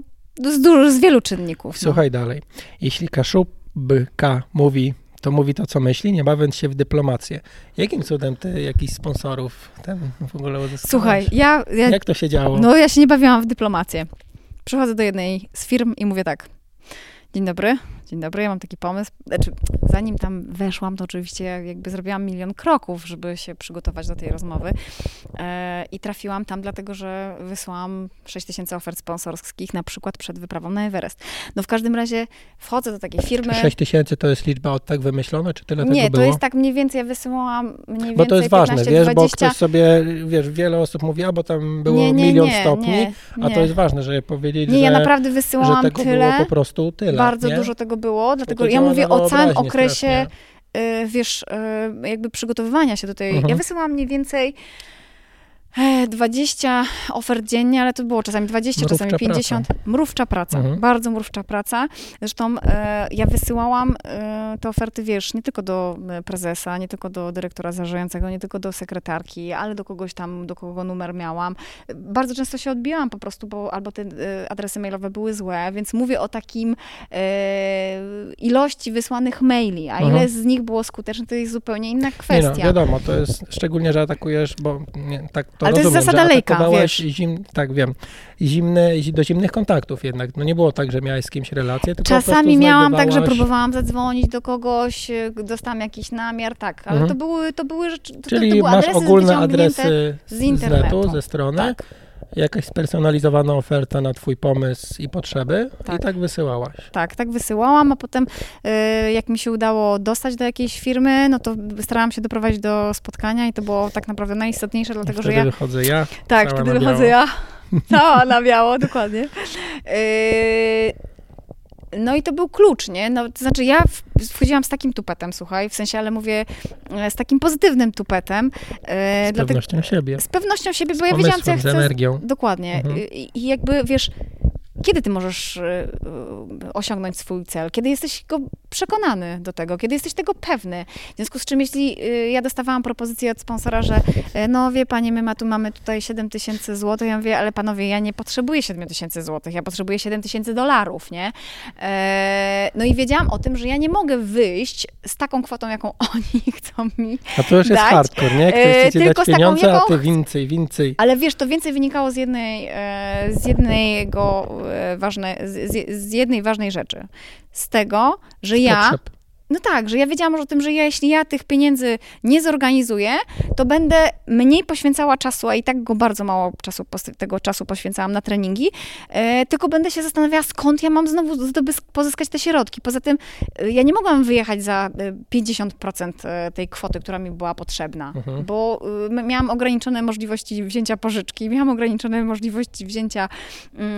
B: z, dużo, z wielu czynników. no.
A: Słuchaj dalej. Jeśli Kaszubka mówi, to mówi to, co myśli, nie bawiąc się w dyplomację. Jakim cudem ty jakichś sponsorów ten w ogóle uzyskałeś?
B: Słuchaj, ja, ja,
A: Jak to się działo?
B: no ja się nie bawiłam w dyplomację. Przychodzę do jednej z firm i mówię tak. Dzień dobry, dzień dobry, ja mam taki pomysł. Znaczy, zanim tam weszłam, to oczywiście ja jakby zrobiłam milion kroków, żeby się przygotować do tej rozmowy. E, I trafiłam tam dlatego, że wysłałam 6 tysięcy ofert sponsorskich, na przykład przed wyprawą na Everest. No w każdym razie wchodzę do takiej firmy.
A: 6 tysięcy to jest liczba od tak wymyślona, czy tyle
B: Nie,
A: tego
B: to
A: było?
B: jest tak mniej więcej, ja wysyłałam mniej więcej
A: bo to jest
B: 15,
A: ważne, wiesz,
B: 20.
A: bo ktoś sobie, wiesz, wiele osób mówi, a bo tam było
B: nie, nie,
A: milion
B: nie,
A: stopni,
B: nie,
A: a
B: nie.
A: to jest ważne, żeby powiedzieć,
B: Nie,
A: że,
B: ja naprawdę
A: że
B: wysyłałam
A: tego
B: tyle.
A: było po prostu tyle.
B: Bardzo
A: nie?
B: dużo tego było,
A: Bo
B: dlatego ja mówię o całym okresie,
A: strasznie.
B: y, wiesz, y, jakby przygotowywania się do tej.
A: Mhm.
B: Ja wysyłam mniej więcej 20 ofert dziennie, ale to było czasami 20,
A: Mrówcza
B: czasami 50. Mrówcza praca,
A: Mhm.
B: bardzo mrówcza praca. Zresztą e, ja wysyłałam e, te oferty, wiesz, nie tylko do e, prezesa, nie tylko do dyrektora zarządzającego, nie tylko do sekretarki, ale do kogoś tam, do kogo numer miałam. Bardzo często się odbijałam po prostu, bo albo te e, adresy mailowe były złe, więc mówię o takim e, ilości wysłanych maili, a ile
A: Mhm.
B: z nich było skuteczne, to jest zupełnie inna
A: Nie
B: kwestia.
A: no, wiadomo, to jest, szczególnie, że atakujesz, bo nie, tak to
B: Ale to jest zasada lejka, wiesz.
A: Zim, tak, wiem, zimny, do zimnych kontaktów jednak. No nie było tak, że miałeś z kimś relację,
B: Czasami miałam tak, że próbowałam zadzwonić do kogoś, y, dostałam jakiś namiar, tak, ale
A: Mhm.
B: to były, to były rzeczy, to, to
A: Czyli
B: były
A: masz
B: adresy
A: ogólne adresy
B: z
A: z
B: internetu.
A: netu, ze strony,
B: Tak.
A: Jakaś spersonalizowana oferta na twój pomysł i potrzeby
B: Tak.
A: i tak wysyłałaś.
B: Tak, tak wysyłałam, a potem y, jak mi się udało dostać do jakiejś firmy, no to starałam się doprowadzić do spotkania i to było tak naprawdę najistotniejsze, dlatego że
A: Wtedy
B: ja...
A: wychodzę ja.
B: Tak, wtedy wychodzę ja. Cała na biało, dokładnie. Yy, no i to był klucz, nie? No, to znaczy ja wchodziłam z takim tupetem, słuchaj, w sensie, ale mówię e, z takim pozytywnym tupetem. e,
A: Z
B: dlatego-
A: pewnością siebie.
B: z pewnością siebie,
A: Z
B: bo ja wiedziałam, co ja
A: pomysłem, z
B: chcę.
A: energią.
B: Dokładnie.
A: Mhm.
B: I, jakby, wiesz, kiedy ty możesz y, osiągnąć swój cel? Kiedy jesteś go przekonany do tego, kiedy jesteś tego pewny. W związku z czym, jeśli y, ja dostawałam propozycję od sponsora, że y, no wie pani, my ma, tu mamy tutaj 7 tysięcy złotych, ja mówię, ale panowie, ja nie potrzebuję 7 tysięcy złotych, ja potrzebuję 7 tysięcy dolarów, nie? E, no i wiedziałam o tym, że ja nie mogę wyjść z taką kwotą, jaką oni chcą mi
A: A to już jest
B: dać,
A: hardcore, nie? Ktoś
B: e,
A: chce ci
B: tylko
A: dać
B: z taką,
A: pieniądze, a
B: jaką
A: ty więcej, więcej.
B: ale wiesz, to więcej wynikało z jednej, e, z jednego ważne, z, z- z jednej ważnej rzeczy. Z tego, że ja,
A: Potrzeb.
B: No tak, że ja wiedziałam o tym, że ja, jeśli ja tych pieniędzy nie zorganizuję, to będę mniej poświęcała czasu, a i tak go bardzo mało czasu, tego czasu poświęcałam na treningi, e, tylko będę się zastanawiała, skąd ja mam znowu pozyskać te środki. Poza tym e, ja nie mogłam wyjechać za e, 50% e, tej kwoty, która mi była potrzebna,
A: Mhm.
B: bo y, miałam ograniczone możliwości wzięcia pożyczki, miałam ograniczone możliwości wzięcia,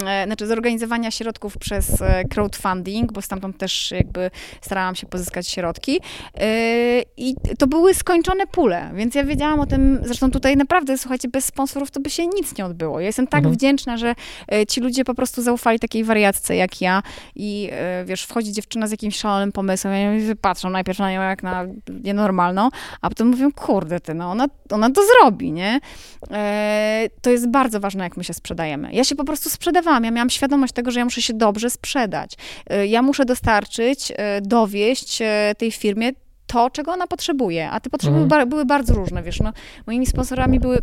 B: e, znaczy zorganizowania środków przez e, crowdfunding, bo stamtąd też jakby starałam się pozyskać środki. Y, I to były skończone pule, więc ja wiedziałam o tym, zresztą tutaj naprawdę, słuchajcie, bez sponsorów to by się nic nie odbyło. Ja jestem tak
A: Mhm.
B: wdzięczna, że e, ci ludzie po prostu zaufali takiej wariatce jak ja i e, wiesz, wchodzi dziewczyna z jakimś szalonym pomysłem, ja patrzą najpierw na nią jak na nienormalną, a potem mówią, kurde ty, no ona, ona to zrobi, nie? E, to jest bardzo ważne, jak my się sprzedajemy. Ja się po prostu sprzedawałam, ja miałam świadomość tego, że ja muszę się dobrze sprzedać. Ja muszę dostarczyć, dowieść tej firmie to, czego ona potrzebuje, a te potrzeby
A: Mhm.
B: były bardzo różne, wiesz, no, moimi sponsorami były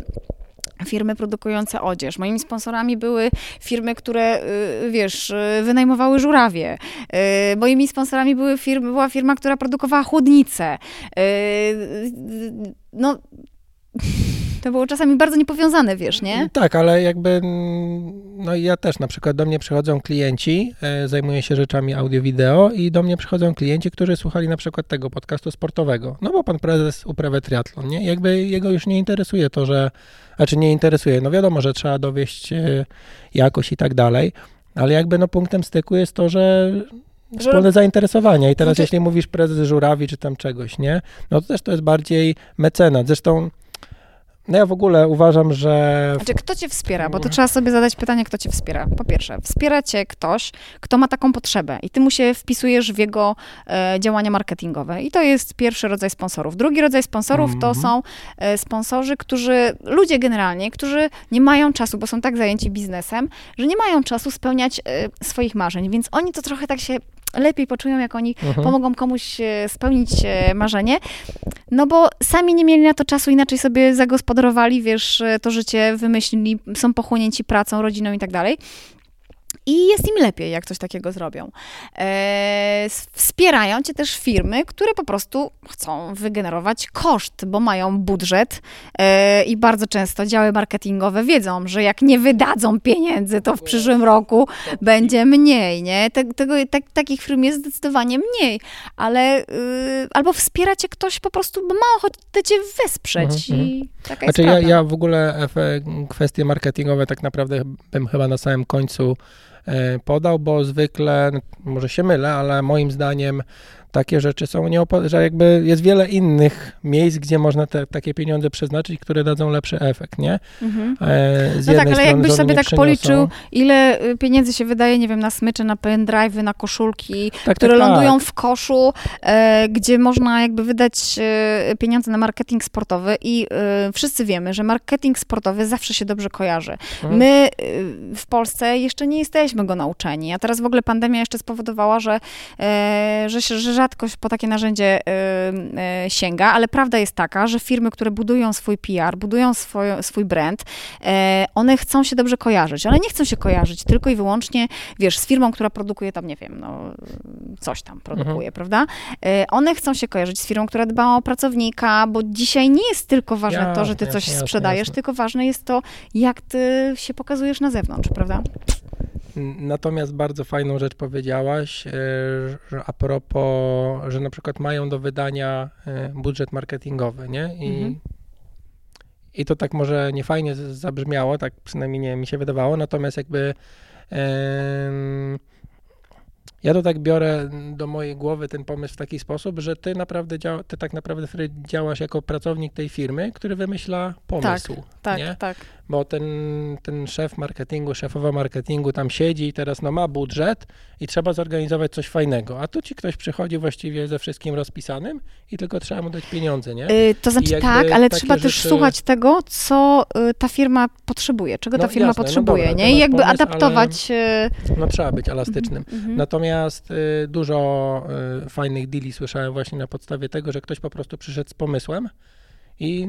B: firmy produkujące odzież. Moimi sponsorami były firmy, które, y, wiesz, y, wynajmowały żurawie. Y, Moimi sponsorami były firmy, była firma, która produkowała chłodnice. No, to było czasami bardzo niepowiązane, wiesz, nie?
A: Tak, ale jakby, mm, no ja też na przykład do mnie przychodzą klienci, e, zajmuję się rzeczami audio-wideo i do mnie przychodzą klienci, którzy słuchali na przykład tego podcastu sportowego. No bo pan prezes uprawia triatlon, nie? Jakby jego już nie interesuje to, że, znaczy nie interesuje, no wiadomo, że trzeba dowieść e, jakość i tak dalej, ale jakby no punktem styku jest to, że wspólne zainteresowania. I teraz
B: Znaczy-
A: jeśli mówisz prezes żurawi czy tam czegoś, nie? No to też to jest bardziej mecenat. Zresztą no ja w ogóle uważam, że
B: Znaczy, kto cię wspiera? Bo to trzeba sobie zadać pytanie, kto cię wspiera. Po pierwsze, wspiera cię ktoś, kto ma taką potrzebę i ty mu się wpisujesz w jego e, działania marketingowe. I to jest pierwszy rodzaj sponsorów. Drugi rodzaj sponsorów to
A: Mhm.
B: są e, sponsorzy, którzy, ludzie generalnie, którzy nie mają czasu, bo są tak zajęci biznesem, że nie mają czasu spełniać e, swoich marzeń, więc oni to trochę tak się lepiej poczują, jak oni
A: Mhm.
B: pomogą komuś e, spełnić e, marzenie, no bo sami nie mieli na to czasu, inaczej sobie zagospodarowali, wiesz, e, to życie, wymyślili, są pochłonięci pracą, rodziną i tak dalej. I jest im lepiej, jak coś takiego zrobią. E, wspierają cię też firmy, które po prostu chcą wygenerować koszt, bo mają budżet e, i bardzo często działy marketingowe wiedzą, że jak nie wydadzą pieniędzy, to w przyszłym roku będzie mniej, nie? Te, tego, tak, takich firm jest zdecydowanie mniej, ale y, albo wspiera cię ktoś po prostu, bo ma ochotę cię wesprzeć
A: Mhm,
B: i taka jest
A: Znaczy ja, ja w ogóle efe- kwestie marketingowe tak naprawdę bym chyba na samym końcu e, podał, bo zwykle, może się mylę, ale moim zdaniem takie rzeczy są nieopo- że jakby jest wiele innych miejsc, gdzie można te, takie pieniądze przeznaczyć, które dadzą lepszy efekt, nie?
B: Mhm.
A: E,
B: No tak, ale jakbyś sobie tak
A: przyniosą-
B: policzył, ile y, pieniędzy się wydaje, nie wiem, na smycze, na pendrive'y, na koszulki,
A: tak,
B: które
A: tak, tak.
B: lądują w koszu, e, gdzie można jakby wydać e, pieniądze na marketing sportowy i e, wszyscy wiemy, że marketing sportowy zawsze się dobrze kojarzy.
A: Mhm.
B: My e, w Polsce jeszcze nie jesteśmy go nauczeni, a teraz w ogóle pandemia jeszcze spowodowała, że, e, że, się- że rzadko po takie narzędzie e, e, sięga, ale prawda jest taka, że firmy, które budują swój PR, budują swój, swój brand, e, one chcą się dobrze kojarzyć, ale nie chcą się kojarzyć tylko i wyłącznie, wiesz, z firmą, która produkuje tam, nie wiem, no, coś tam produkuje, prawda? E, One chcą się kojarzyć z firmą, która dba o pracownika, bo dzisiaj nie jest tylko ważne to, że ty
A: Jasne,
B: coś sprzedajesz,
A: jasne.
B: tylko ważne jest to, jak ty się pokazujesz na zewnątrz, prawda?
A: Natomiast bardzo fajną rzecz powiedziałaś, e, że a propos, że na przykład mają do wydania e, budżet marketingowy, nie? I,
B: Mhm.
A: i to tak może nie fajnie z- zabrzmiało, tak przynajmniej nie mi się wydawało, natomiast jakby Ja to tak biorę do mojej głowy ten pomysł w taki sposób, że ty naprawdę działa, ty tak naprawdę Fred, działasz jako pracownik tej firmy, który wymyśla pomysł.
B: Tak,
A: nie?
B: tak.
A: Bo ten, ten szef marketingu, szefowa marketingu tam siedzi i teraz no ma budżet i trzeba zorganizować coś fajnego. A tu ci ktoś przychodzi właściwie ze wszystkim rozpisanym i tylko trzeba mu dać pieniądze, nie?
B: Y, to znaczy tak, ale trzeba też
A: rzeczy-
B: słuchać tego, co y, ta firma potrzebuje, czego ta
A: No
B: firma
A: jasne, no
B: potrzebuje,
A: dobra, to
B: nie? I
A: masz
B: jakby
A: pomysł,
B: adaptować. y,
A: No trzeba być elastycznym.
B: mhm.
A: Natomiast y, dużo y, fajnych deali słyszałem właśnie na podstawie tego, że ktoś po prostu przyszedł z pomysłem i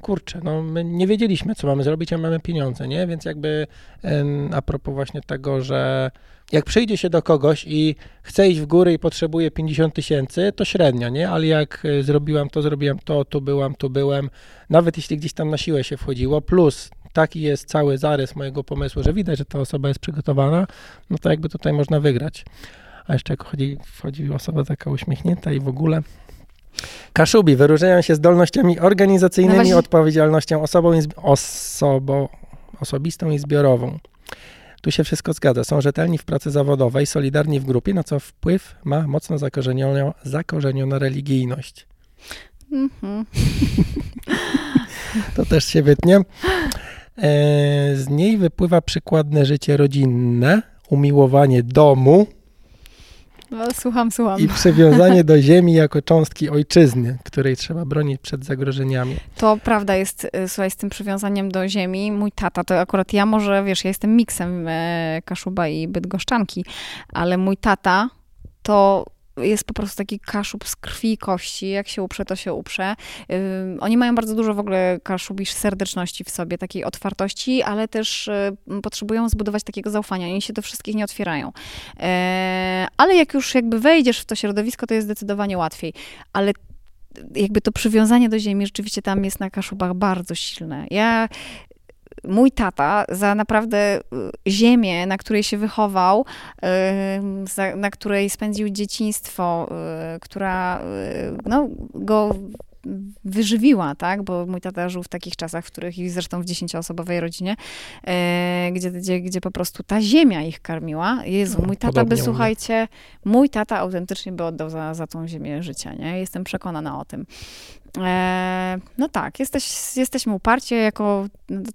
A: kurczę, no my nie wiedzieliśmy, co mamy zrobić, a mamy pieniądze, nie? Więc jakby a propos właśnie tego, że jak przyjdzie się do kogoś i chce iść w górę i potrzebuje 50 tysięcy, to średnio, nie? Ale jak y, zrobiłam to, zrobiłam to, tu byłam, tu byłem, nawet jeśli gdzieś tam na siłę się wchodziło, plus taki jest cały zarys mojego pomysłu, że widać, że ta osoba jest przygotowana, no to jakby tutaj można wygrać. A jeszcze jak chodzi, wchodzi osoba taka uśmiechnięta i w ogóle. Kaszubi wyróżniają się zdolnościami organizacyjnymi,
B: No
A: odpowiedzialnością osobą i osobą, osobistą i zbiorową. Tu się wszystko zgadza. Są rzetelni w pracy zawodowej, solidarni w grupie, na co wpływ ma mocno zakorzenioną, zakorzeniona religijność.
B: Mhm.
A: To też się wytnie. E, z niej wypływa przykładne życie rodzinne, umiłowanie domu,
B: No, słucham, słucham.
A: i przywiązanie do ziemi jako cząstki ojczyzny, której trzeba bronić przed zagrożeniami.
B: To prawda jest, y, słuchaj, z tym przywiązaniem do ziemi. Mój tata, to akurat ja może, wiesz, ja jestem miksem e, Kaszuba i Bydgoszczanki, ale mój tata to jest po prostu taki kaszub z krwi i kości. Jak się uprze, to się uprze. Oni mają bardzo dużo w ogóle kaszubisz serdeczności w sobie, takiej otwartości, ale też y, potrzebują zbudować takiego zaufania. Oni się do wszystkich nie otwierają. E, ale jak już jakby wejdziesz w to środowisko, to jest zdecydowanie łatwiej. Ale jakby to przywiązanie do ziemi rzeczywiście tam jest na Kaszubach bardzo silne. Ja, mój tata za naprawdę y, ziemię, na której się wychował, y, na której spędził dzieciństwo, y, która no, go wyżywiła, tak, bo mój tata żył w takich czasach, w których i zresztą w dziesięcioosobowej rodzinie, e, gdzie, gdzie, gdzie po prostu ta ziemia ich karmiła. Jezu, mój tata
A: Podobnie
B: by, słuchajcie, mój tata autentycznie by oddał za, za tą ziemię życia, nie? Jestem przekonana o tym. E, no tak, jesteś, jesteśmy uparcie, jako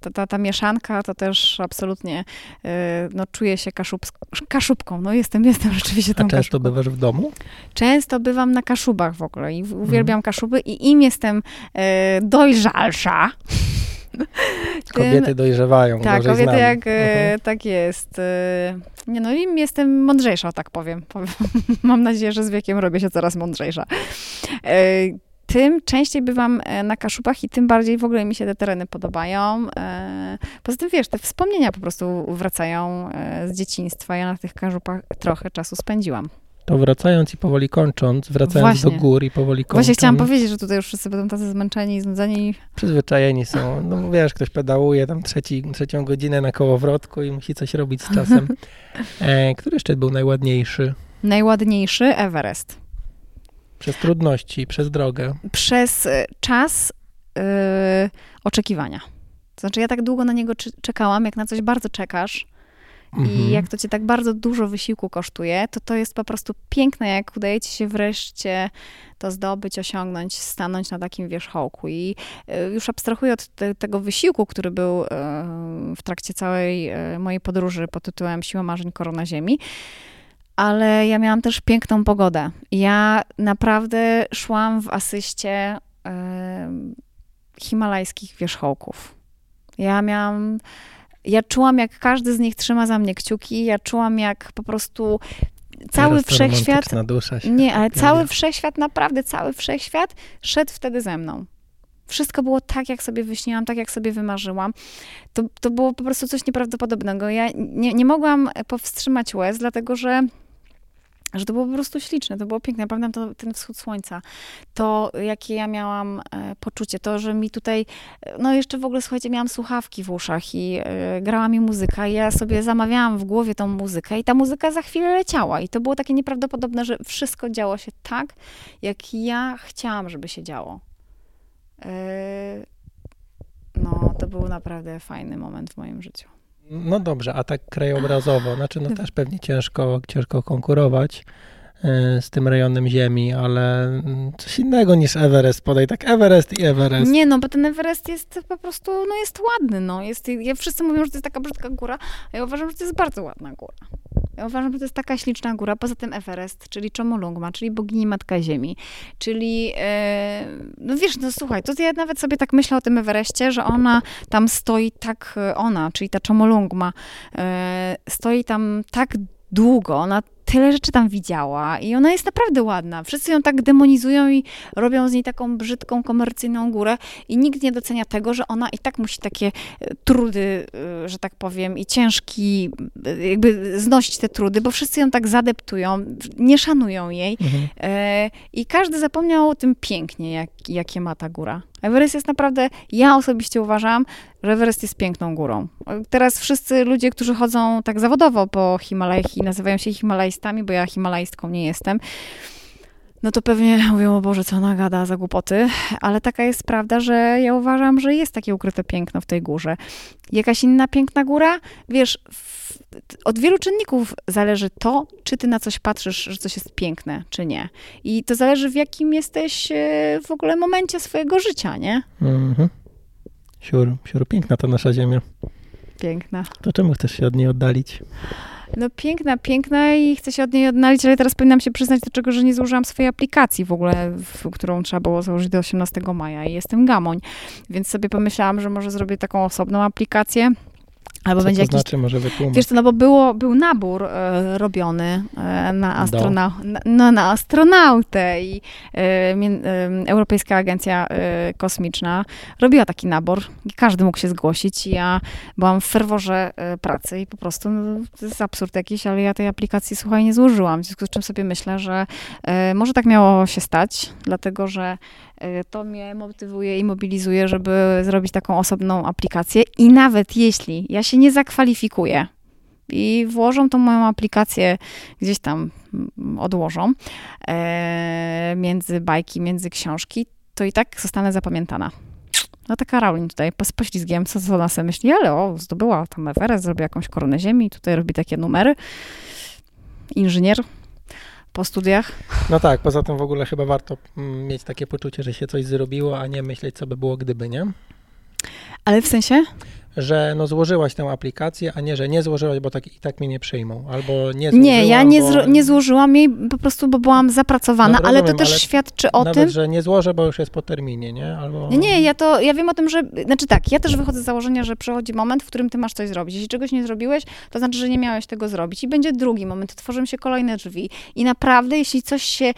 B: ta, ta, ta mieszanka, to też absolutnie e, no, czuję się kaszub, kaszubką. No jestem, jestem rzeczywiście
A: A
B: tą
A: często
B: kaszubką.
A: bywasz w domu?
B: Często bywam na kaszubach w ogóle i uwielbiam kaszuby i im jestem e, dojrzalsza.
A: Kobiety dojrzewają.
B: tak, kobiety jak,
A: Mhm.
B: tak jest. Nie no, im jestem mądrzejsza, tak powiem. Mam nadzieję, że z wiekiem robię się coraz mądrzejsza. Tym częściej bywam e, na Kaszubach i tym bardziej w ogóle mi się te tereny podobają. E, Poza tym, wiesz, te wspomnienia po prostu wracają e, z dzieciństwa. Ja na tych Kaszubach trochę czasu spędziłam.
A: To wracając i powoli kończąc, wracając
B: Właśnie.
A: do gór i powoli kończąc.
B: Właśnie chciałam powiedzieć, że tutaj już wszyscy będą tacy zmęczeni i znudzeni.
A: Przyzwyczajeni są. No wiesz, ktoś pedałuje tam trzeci, trzecią godzinę na kołowrotku i musi coś robić z czasem. E, który szczyt był najładniejszy?
B: Najładniejszy Everest.
A: Przez trudności, przez drogę.
B: Przez e, czas e, oczekiwania. To znaczy, ja tak długo na niego czekałam, jak na coś bardzo czekasz
A: Mhm.
B: i jak to cię tak bardzo dużo wysiłku kosztuje, to to jest po prostu piękne, jak udaje ci się wreszcie to zdobyć, osiągnąć, stanąć na takim wierzchołku. I e, już abstrahuję od te, tego wysiłku, który był e, w trakcie całej mojej podróży pod tytułem Siła Marzeń Korona Ziemi, ale ja miałam też piękną pogodę. Ja naprawdę szłam w asyście e, himalajskich wierzchołków. Ja miałam, ja czułam, jak każdy z nich trzyma za mnie kciuki, ja czułam, jak po prostu cały wszechświat, nie, ale cały wszechświat, naprawdę cały wszechświat szedł wtedy ze mną. Wszystko było tak, jak sobie wyśniłam, tak, jak sobie wymarzyłam. To, to było po prostu coś nieprawdopodobnego. Ja nie, nie mogłam powstrzymać łez, dlatego że że to było po prostu śliczne, to było piękne. Ja pamiętam to, ten wschód słońca, to jakie ja miałam e, poczucie, to, że mi tutaj, e, no jeszcze w ogóle, słuchajcie, miałam słuchawki w uszach i e, grała mi muzyka i ja sobie zamawiałam w głowie tą muzykę i ta muzyka za chwilę leciała i to było takie nieprawdopodobne, że wszystko działo się tak, jak ja chciałam, żeby się działo. E, no, to był naprawdę fajny moment w moim życiu.
A: No dobrze, a tak krajobrazowo, znaczy no też pewnie ciężko, ciężko konkurować e, z tym rejonem ziemi, ale coś innego niż Everest, podaj tak Everest i Everest.
B: Nie, no bo ten Everest jest po prostu, no jest ładny, no. Jest, ja, wszyscy mówią, że to jest taka brzydka góra, a ja uważam, że to jest bardzo ładna góra. Ja uważam, że to jest taka śliczna góra. Poza tym Everest, czyli Chomolungma, czyli bogini Matka Ziemi, czyli, e, no wiesz, no słuchaj, to ja nawet sobie tak myślę o tym Everestie, że ona tam stoi tak, e, ona, czyli ta Chomolungma, e, stoi tam tak długo, ona tyle rzeczy tam widziała i ona jest naprawdę ładna. Wszyscy ją tak demonizują i robią z niej taką brzydką, komercyjną górę i nikt nie docenia tego, że ona i tak musi takie e, trudy, e, że tak powiem, i ciężki, e, jakby znosić te trudy, bo wszyscy ją tak zadeptują, nie szanują jej mhm. i każdy zapomniał o tym pięknie, jak, jakie ma ta góra. Everest jest naprawdę, ja osobiście uważam, że Everest jest piękną górą. Teraz wszyscy ludzie, którzy chodzą tak zawodowo po Himalajach i nazywają się Himalajstami, bo ja Himalajstką nie jestem, no to pewnie mówią, o Boże, co ona gada za głupoty, ale taka jest prawda, że ja uważam, że jest takie ukryte piękno w tej górze. Jakaś inna piękna góra? Wiesz, w, od wielu czynników zależy to, czy ty na coś patrzysz, że coś jest piękne, czy nie. I to zależy, w jakim jesteś e, w ogóle momencie swojego życia, nie? Mhm.
A: Siur, siur, piękna ta nasza ziemia.
B: Piękna.
A: To czemu chcesz się od niej oddalić?
B: No piękna, piękna i chcę się od niej odnaleźć, ale teraz powinnam się przyznać do czego, że nie złożyłam swojej aplikacji w ogóle, w, którą trzeba było założyć do 18 maja i jestem gamoń. Więc sobie pomyślałam, że może zrobię taką osobną aplikację
A: Albo Co będzie to jakiś, znaczy, może wytłumacz.
B: Wiesz co, no bo było, był nabór e, robiony e, na, astronau na, no, na astronautę i e, Europejska Agencja Kosmiczna robiła taki nabór i każdy mógł się zgłosić. I ja byłam w ferworze pracy i po prostu, no, to jest absurd jakiś, ale ja tej aplikacji, słuchaj, nie złożyłam, w związku z czym sobie myślę, że może tak miało się stać, dlatego, że to mnie motywuje i mobilizuje, żeby zrobić taką osobną aplikację. I nawet jeśli ja się nie zakwalifikuję i włożą tą moją aplikację gdzieś tam, mm, odłożą e, między bajki, między książki, to i tak zostanę zapamiętana. No taka Rowling tutaj z poślizgiem, co, co ona sobie myśli, ale o, zdobyła tam Everest, zrobiła jakąś koronę ziemi, tutaj robi takie numery. Inżynier, po studiach.
A: No tak, poza tym w ogóle chyba warto mm, mieć takie poczucie, że się coś zrobiło, a nie myśleć, co by było gdyby, nie?
B: Ale w sensie?
A: Że no złożyłaś tę aplikację, a nie, że nie złożyłaś, bo tak, i tak mnie nie przyjmą, albo nie
B: Nie, ja nie, bo... nie złożyłam jej po prostu, bo byłam zapracowana, no, ale to też świadczy o
A: nawet,
B: tym...
A: że nie złożę, bo już jest po terminie, nie? Albo...
B: Nie, ja to, ja wiem o tym, że, znaczy tak, ja też wychodzę z założenia, że przychodzi moment, w którym ty masz coś zrobić. Jeśli czegoś nie zrobiłeś, to znaczy, że nie miałeś tego zrobić i będzie drugi moment, tworzą się kolejne drzwi i naprawdę, jeśli coś się,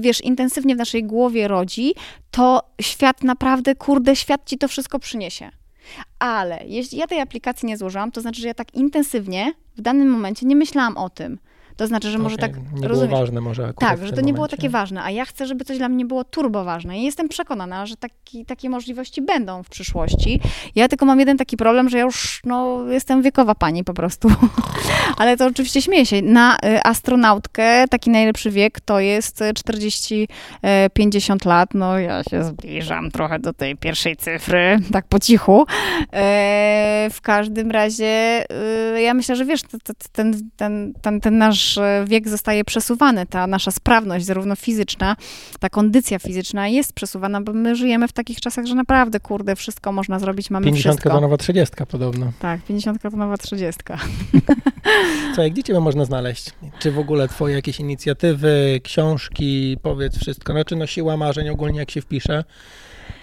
B: wiesz, intensywnie w naszej głowie rodzi, to świat naprawdę, kurde, świat ci to wszystko przyniesie. Ale jeśli ja tej aplikacji nie złożyłam, to znaczy, że ja tak intensywnie w danym momencie nie myślałam o tym. To znaczy, że może okay. tak.
A: Nie rozumiesz, było ważne, może
B: Tak, że to nie było takie ważne, a ja chcę, żeby coś dla mnie było turbo ważne. I jestem przekonana, że taki, takie możliwości będą w przyszłości. Ja tylko mam jeden taki problem, że ja już no, jestem wiekowa pani po prostu. Ale to oczywiście śmieję się. Na y, astronautkę taki najlepszy wiek to jest 40-50 y, lat. No ja się zbliżam trochę do tej pierwszej cyfry, tak po cichu. E, w każdym razie y, ja myślę, że wiesz, ten, ten, ten, ten nasz nasz e, wiek zostaje przesuwany, ta nasza sprawność, zarówno fizyczna, ta kondycja fizyczna jest przesuwana, bo my żyjemy w takich czasach, że naprawdę, kurde, wszystko można zrobić, mamy 50 wszystko.
A: 50 to nowa 30 podobno.
B: Tak, 50 to nowa 30.
A: Słuchaj, gdzie ciebie można znaleźć? Czy w ogóle twoje jakieś inicjatywy, książki, powiedz wszystko, znaczy no siła marzeń ogólnie jak się wpisze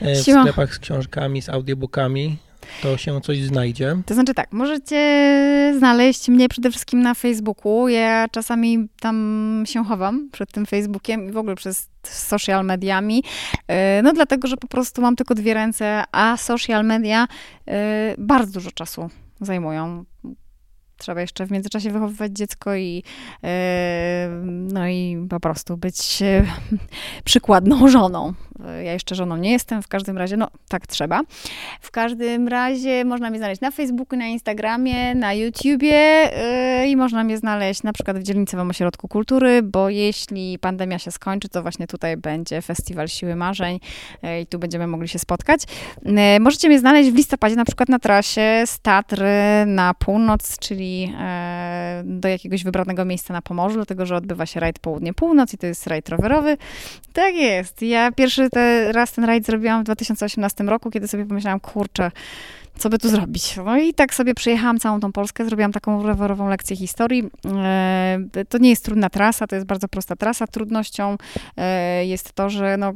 A: e, w Siła. sklepach z książkami, z audiobookami, to się coś znajdzie.
B: To znaczy tak, możecie znaleźć mnie przede wszystkim na Facebooku. Ja czasami tam się chowam przed tym Facebookiem i w ogóle przez social mediami. E, no dlatego, że po prostu mam tylko dwie ręce, a social media e, bardzo dużo czasu zajmują trzeba jeszcze w międzyczasie wychowywać dziecko i e, no i po prostu być przykładną żoną. Ja jeszcze żoną nie jestem, w każdym razie, no tak trzeba. W każdym razie można mnie znaleźć na Facebooku, na Instagramie, na YouTubie yy, i można mnie znaleźć na przykład w Dzielnicowym Ośrodku Kultury, bo jeśli pandemia się skończy, to właśnie tutaj będzie Festiwal Siły Marzeń yy, i tu będziemy mogli się spotkać. Yy, możecie mnie znaleźć w listopadzie na przykład na trasie z Tatry na północ, czyli yy, do jakiegoś wybranego miejsca na Pomorzu, dlatego że odbywa się rajd południe-północ i to jest rajd rowerowy. Tak jest. Ja pierwszy te, raz ten rajd zrobiłam w 2018 roku, kiedy sobie pomyślałam, kurczę, co by tu zrobić. No i tak sobie przejechałam całą tą Polskę, zrobiłam taką rowerową lekcję historii. E, to nie jest trudna trasa, to jest bardzo prosta trasa. Trudnością e, jest to, że no,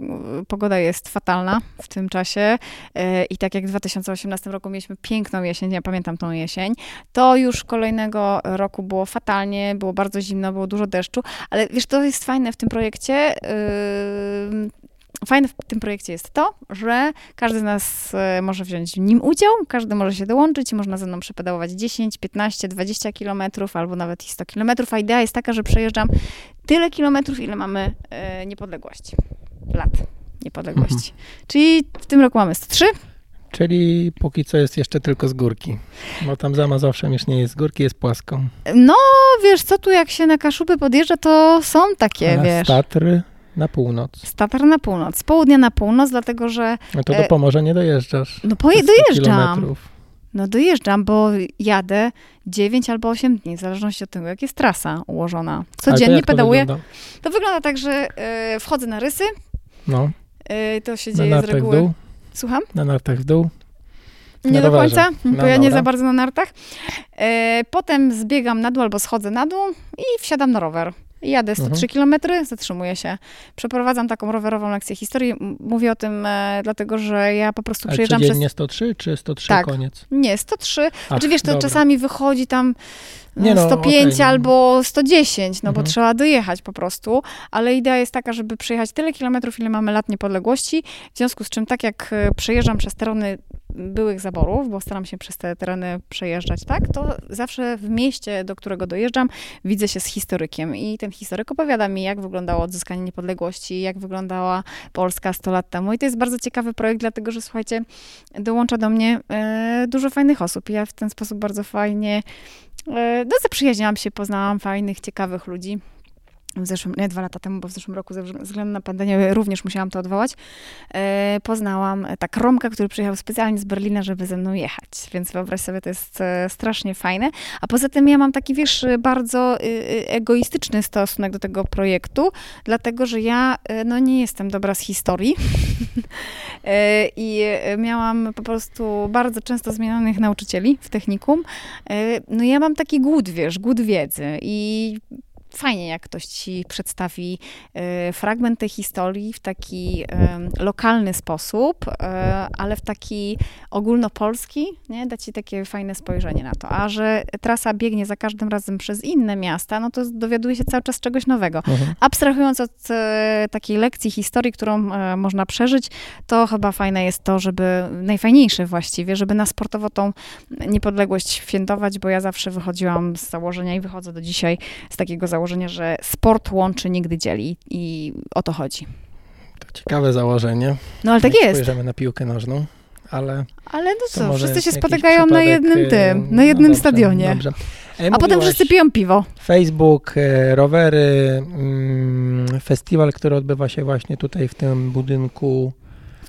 B: pogoda jest fatalna w tym czasie e, i tak jak w 2018 roku mieliśmy piękną jesień, ja pamiętam tą jesień, to już kolejnego roku było fatalnie, było bardzo zimno, było dużo deszczu, ale wiesz, to jest fajne w tym projekcie, Fajne w tym projekcie jest to, że każdy z nas e, może wziąć w nim udział, każdy może się dołączyć można ze mną przepedałować 10, 15, 20 kilometrów albo nawet i 100 kilometrów, a idea jest taka, że przejeżdżam tyle kilometrów, ile mamy e, niepodległości, lat niepodległości. Mhm. Czyli w tym roku mamy 103,
A: Czyli póki co jest jeszcze tylko z górki, bo tam za Mazowszem już nie jest z górki, jest płaską.
B: No, wiesz co, tu jak się na Kaszuby podjeżdża, to są takie,
A: A
B: wiesz...
A: Tatry na północ.
B: Z Tatar na północ. Z południa na północ, dlatego że...
A: No to do e, Pomorza nie dojeżdżasz.
B: No poje, dojeżdżam. Kilometrów. No dojeżdżam, bo jadę 9 albo 8 dni, w zależności od tego, jak jest trasa ułożona. Codziennie to pedałuję. To wygląda? to wygląda tak, że y, wchodzę na rysy. No. Y, to się dzieje z reguły.
A: W dół.
B: Słucham?
A: Na nartach w dół.
B: Na nie rowerze. do końca, bo ja nie za bardzo na nartach. Y, potem zbiegam na dół albo schodzę na dół i wsiadam na rower. Jadę 103 mhm. km, zatrzymuję się. Przeprowadzam taką rowerową lekcję historii. Mówię o tym e, dlatego, że ja po prostu przyjeżdżam
A: przez... nie 103 czy 103 tak. koniec?
B: Nie, 103. Ach, znaczy wiesz, to dobra. czasami wychodzi tam nie no, 105 okay, no. albo 110, no mhm. bo trzeba dojechać po prostu, ale idea jest taka, żeby przejechać tyle kilometrów, ile mamy lat niepodległości, w związku z czym tak jak e, przejeżdżam przez tereny byłych zaborów, bo staram się przez te tereny przejeżdżać, tak, to zawsze w mieście, do którego dojeżdżam, widzę się z historykiem i ten historyk opowiada mi, jak wyglądało odzyskanie niepodległości, jak wyglądała Polska 100 lat temu. I to jest bardzo ciekawy projekt, dlatego, że słuchajcie, dołącza do mnie e, dużo fajnych osób. Ja w ten sposób bardzo fajnie e, no, zaprzyjaźniałam się, poznałam fajnych, ciekawych ludzi w zeszłym, nie dwa lata temu, bo w zeszłym roku ze względu na pandemię również musiałam to odwołać, e, poznałam e, tak Romka, który przyjechał specjalnie z Berlina, żeby ze mną jechać. Więc wyobraź sobie, to jest e, strasznie fajne. A poza tym ja mam taki, wiesz, bardzo egoistyczny stosunek do tego projektu, dlatego, że ja no, nie jestem dobra z historii i miałam po prostu bardzo często zmienionych nauczycieli w technikum. No ja mam taki głód, wiesz, głód wiedzy i fajnie, jak ktoś ci przedstawi y, fragment tej historii w taki y, lokalny sposób, y, ale w taki ogólnopolski, nie? da ci takie fajne spojrzenie na to. A że trasa biegnie za każdym razem przez inne miasta, no to dowiaduje się cały czas czegoś nowego. Mhm. Abstrahując od takiej lekcji historii, którą można przeżyć, to chyba fajne jest to, żeby, najfajniejsze właściwie, żeby na sportowo tą niepodległość świętować, bo ja zawsze wychodziłam z założenia i wychodzę do dzisiaj z takiego założenia, założenie, że sport łączy, nigdy dzieli i o to chodzi.
A: To ciekawe założenie.
B: No ale tak jest.
A: Spojrzymy na piłkę nożną, ale...
B: Ale no co, wszyscy się spotykają na jednym y, tym, na jednym no dobrze, stadionie. Dobrze. E, A potem wszyscy piją piwo.
A: Facebook, e, rowery, mm, festiwal, który odbywa się właśnie tutaj w tym budynku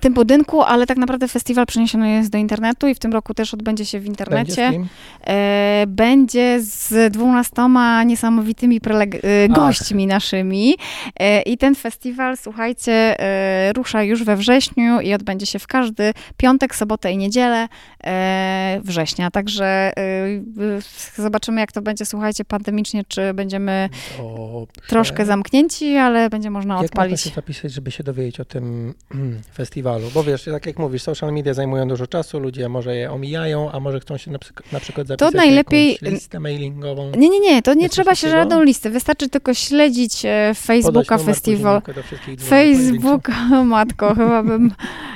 B: w tym budynku, ale tak naprawdę festiwal przeniesiony jest do internetu i w tym roku też odbędzie się w internecie. Będzie z, e, będzie z dwunastoma niesamowitymi e, gośćmi naszymi. E, I ten festiwal, słuchajcie, e, rusza już we wrześniu i odbędzie się w każdy piątek, sobotę i niedzielę e, września. Także e, zobaczymy, jak to będzie, słuchajcie, pandemicznie, czy będziemy Dobrze. troszkę zamknięci, ale będzie można
A: jak
B: odpalić.
A: Jak można się zapisać, żeby się dowiedzieć o tym festiwalu? Festiwalu? Bo wiesz, tak jak mówisz, social media zajmują dużo czasu, ludzie może je omijają, a może chcą się na, przykład, na przykład zapisać
B: najlepiej-
A: na listę mailingową.
B: Nie, nie, nie, to nie trzeba się
A: takiego?
B: żadną listę. Wystarczy tylko śledzić e, Facebooka festiwal. Facebook, matko, chyba bym.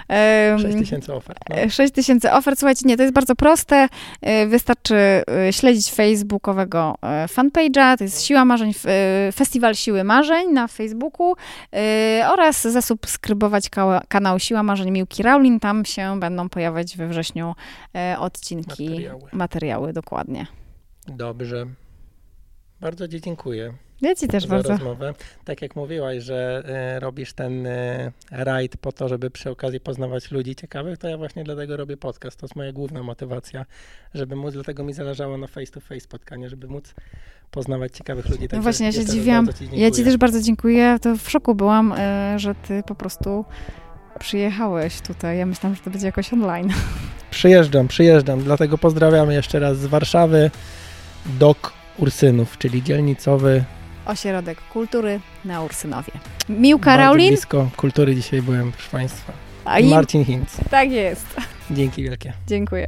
B: em,
A: 6 tysięcy ofert. No.
B: 6 tysięcy ofert. Słuchajcie, nie, to jest bardzo proste. E, Wystarczy e, śledzić facebookowego e, fanpage'a, to jest Siła Marzeń, e, Festiwal Siły Marzeń na Facebooku e, oraz zasubskrybować kanał Siła Marzeń Miłki Raulin. Tam się będą pojawiać we wrześniu e, odcinki,
A: Materiały.
B: materiały dokładnie.
A: Dobrze. Bardzo Ci dziękuję
B: Ja ci też
A: za
B: bardzo.
A: rozmowę. Tak jak mówiłaś, że e, robisz ten e, rajd po to, żeby przy okazji poznawać ludzi ciekawych, to ja właśnie dlatego robię podcast. To jest moja główna motywacja, żeby móc, dlatego mi zależało na face-to-face spotkanie, żeby móc poznawać ciekawych ludzi.
B: No
A: Także
B: właśnie, ja się
A: Ci
B: Ja ci też bardzo dziękuję. To w szoku byłam, że ty po prostu przyjechałeś tutaj. Ja myślałam, że to będzie jakoś online.
A: Przyjeżdżam, przyjeżdżam, dlatego pozdrawiamy jeszcze raz z Warszawy DOK Ursynów, czyli dzielnicowy.
B: Ośrodek Kultury na Ursynowie. Miłka
A: bardzo
B: Raulin,
A: blisko kultury dzisiaj byłem, proszę Państwa.
B: a im
A: Marcin Hinz.
B: tak jest.
A: Dzięki wielkie.
B: Dziękuję.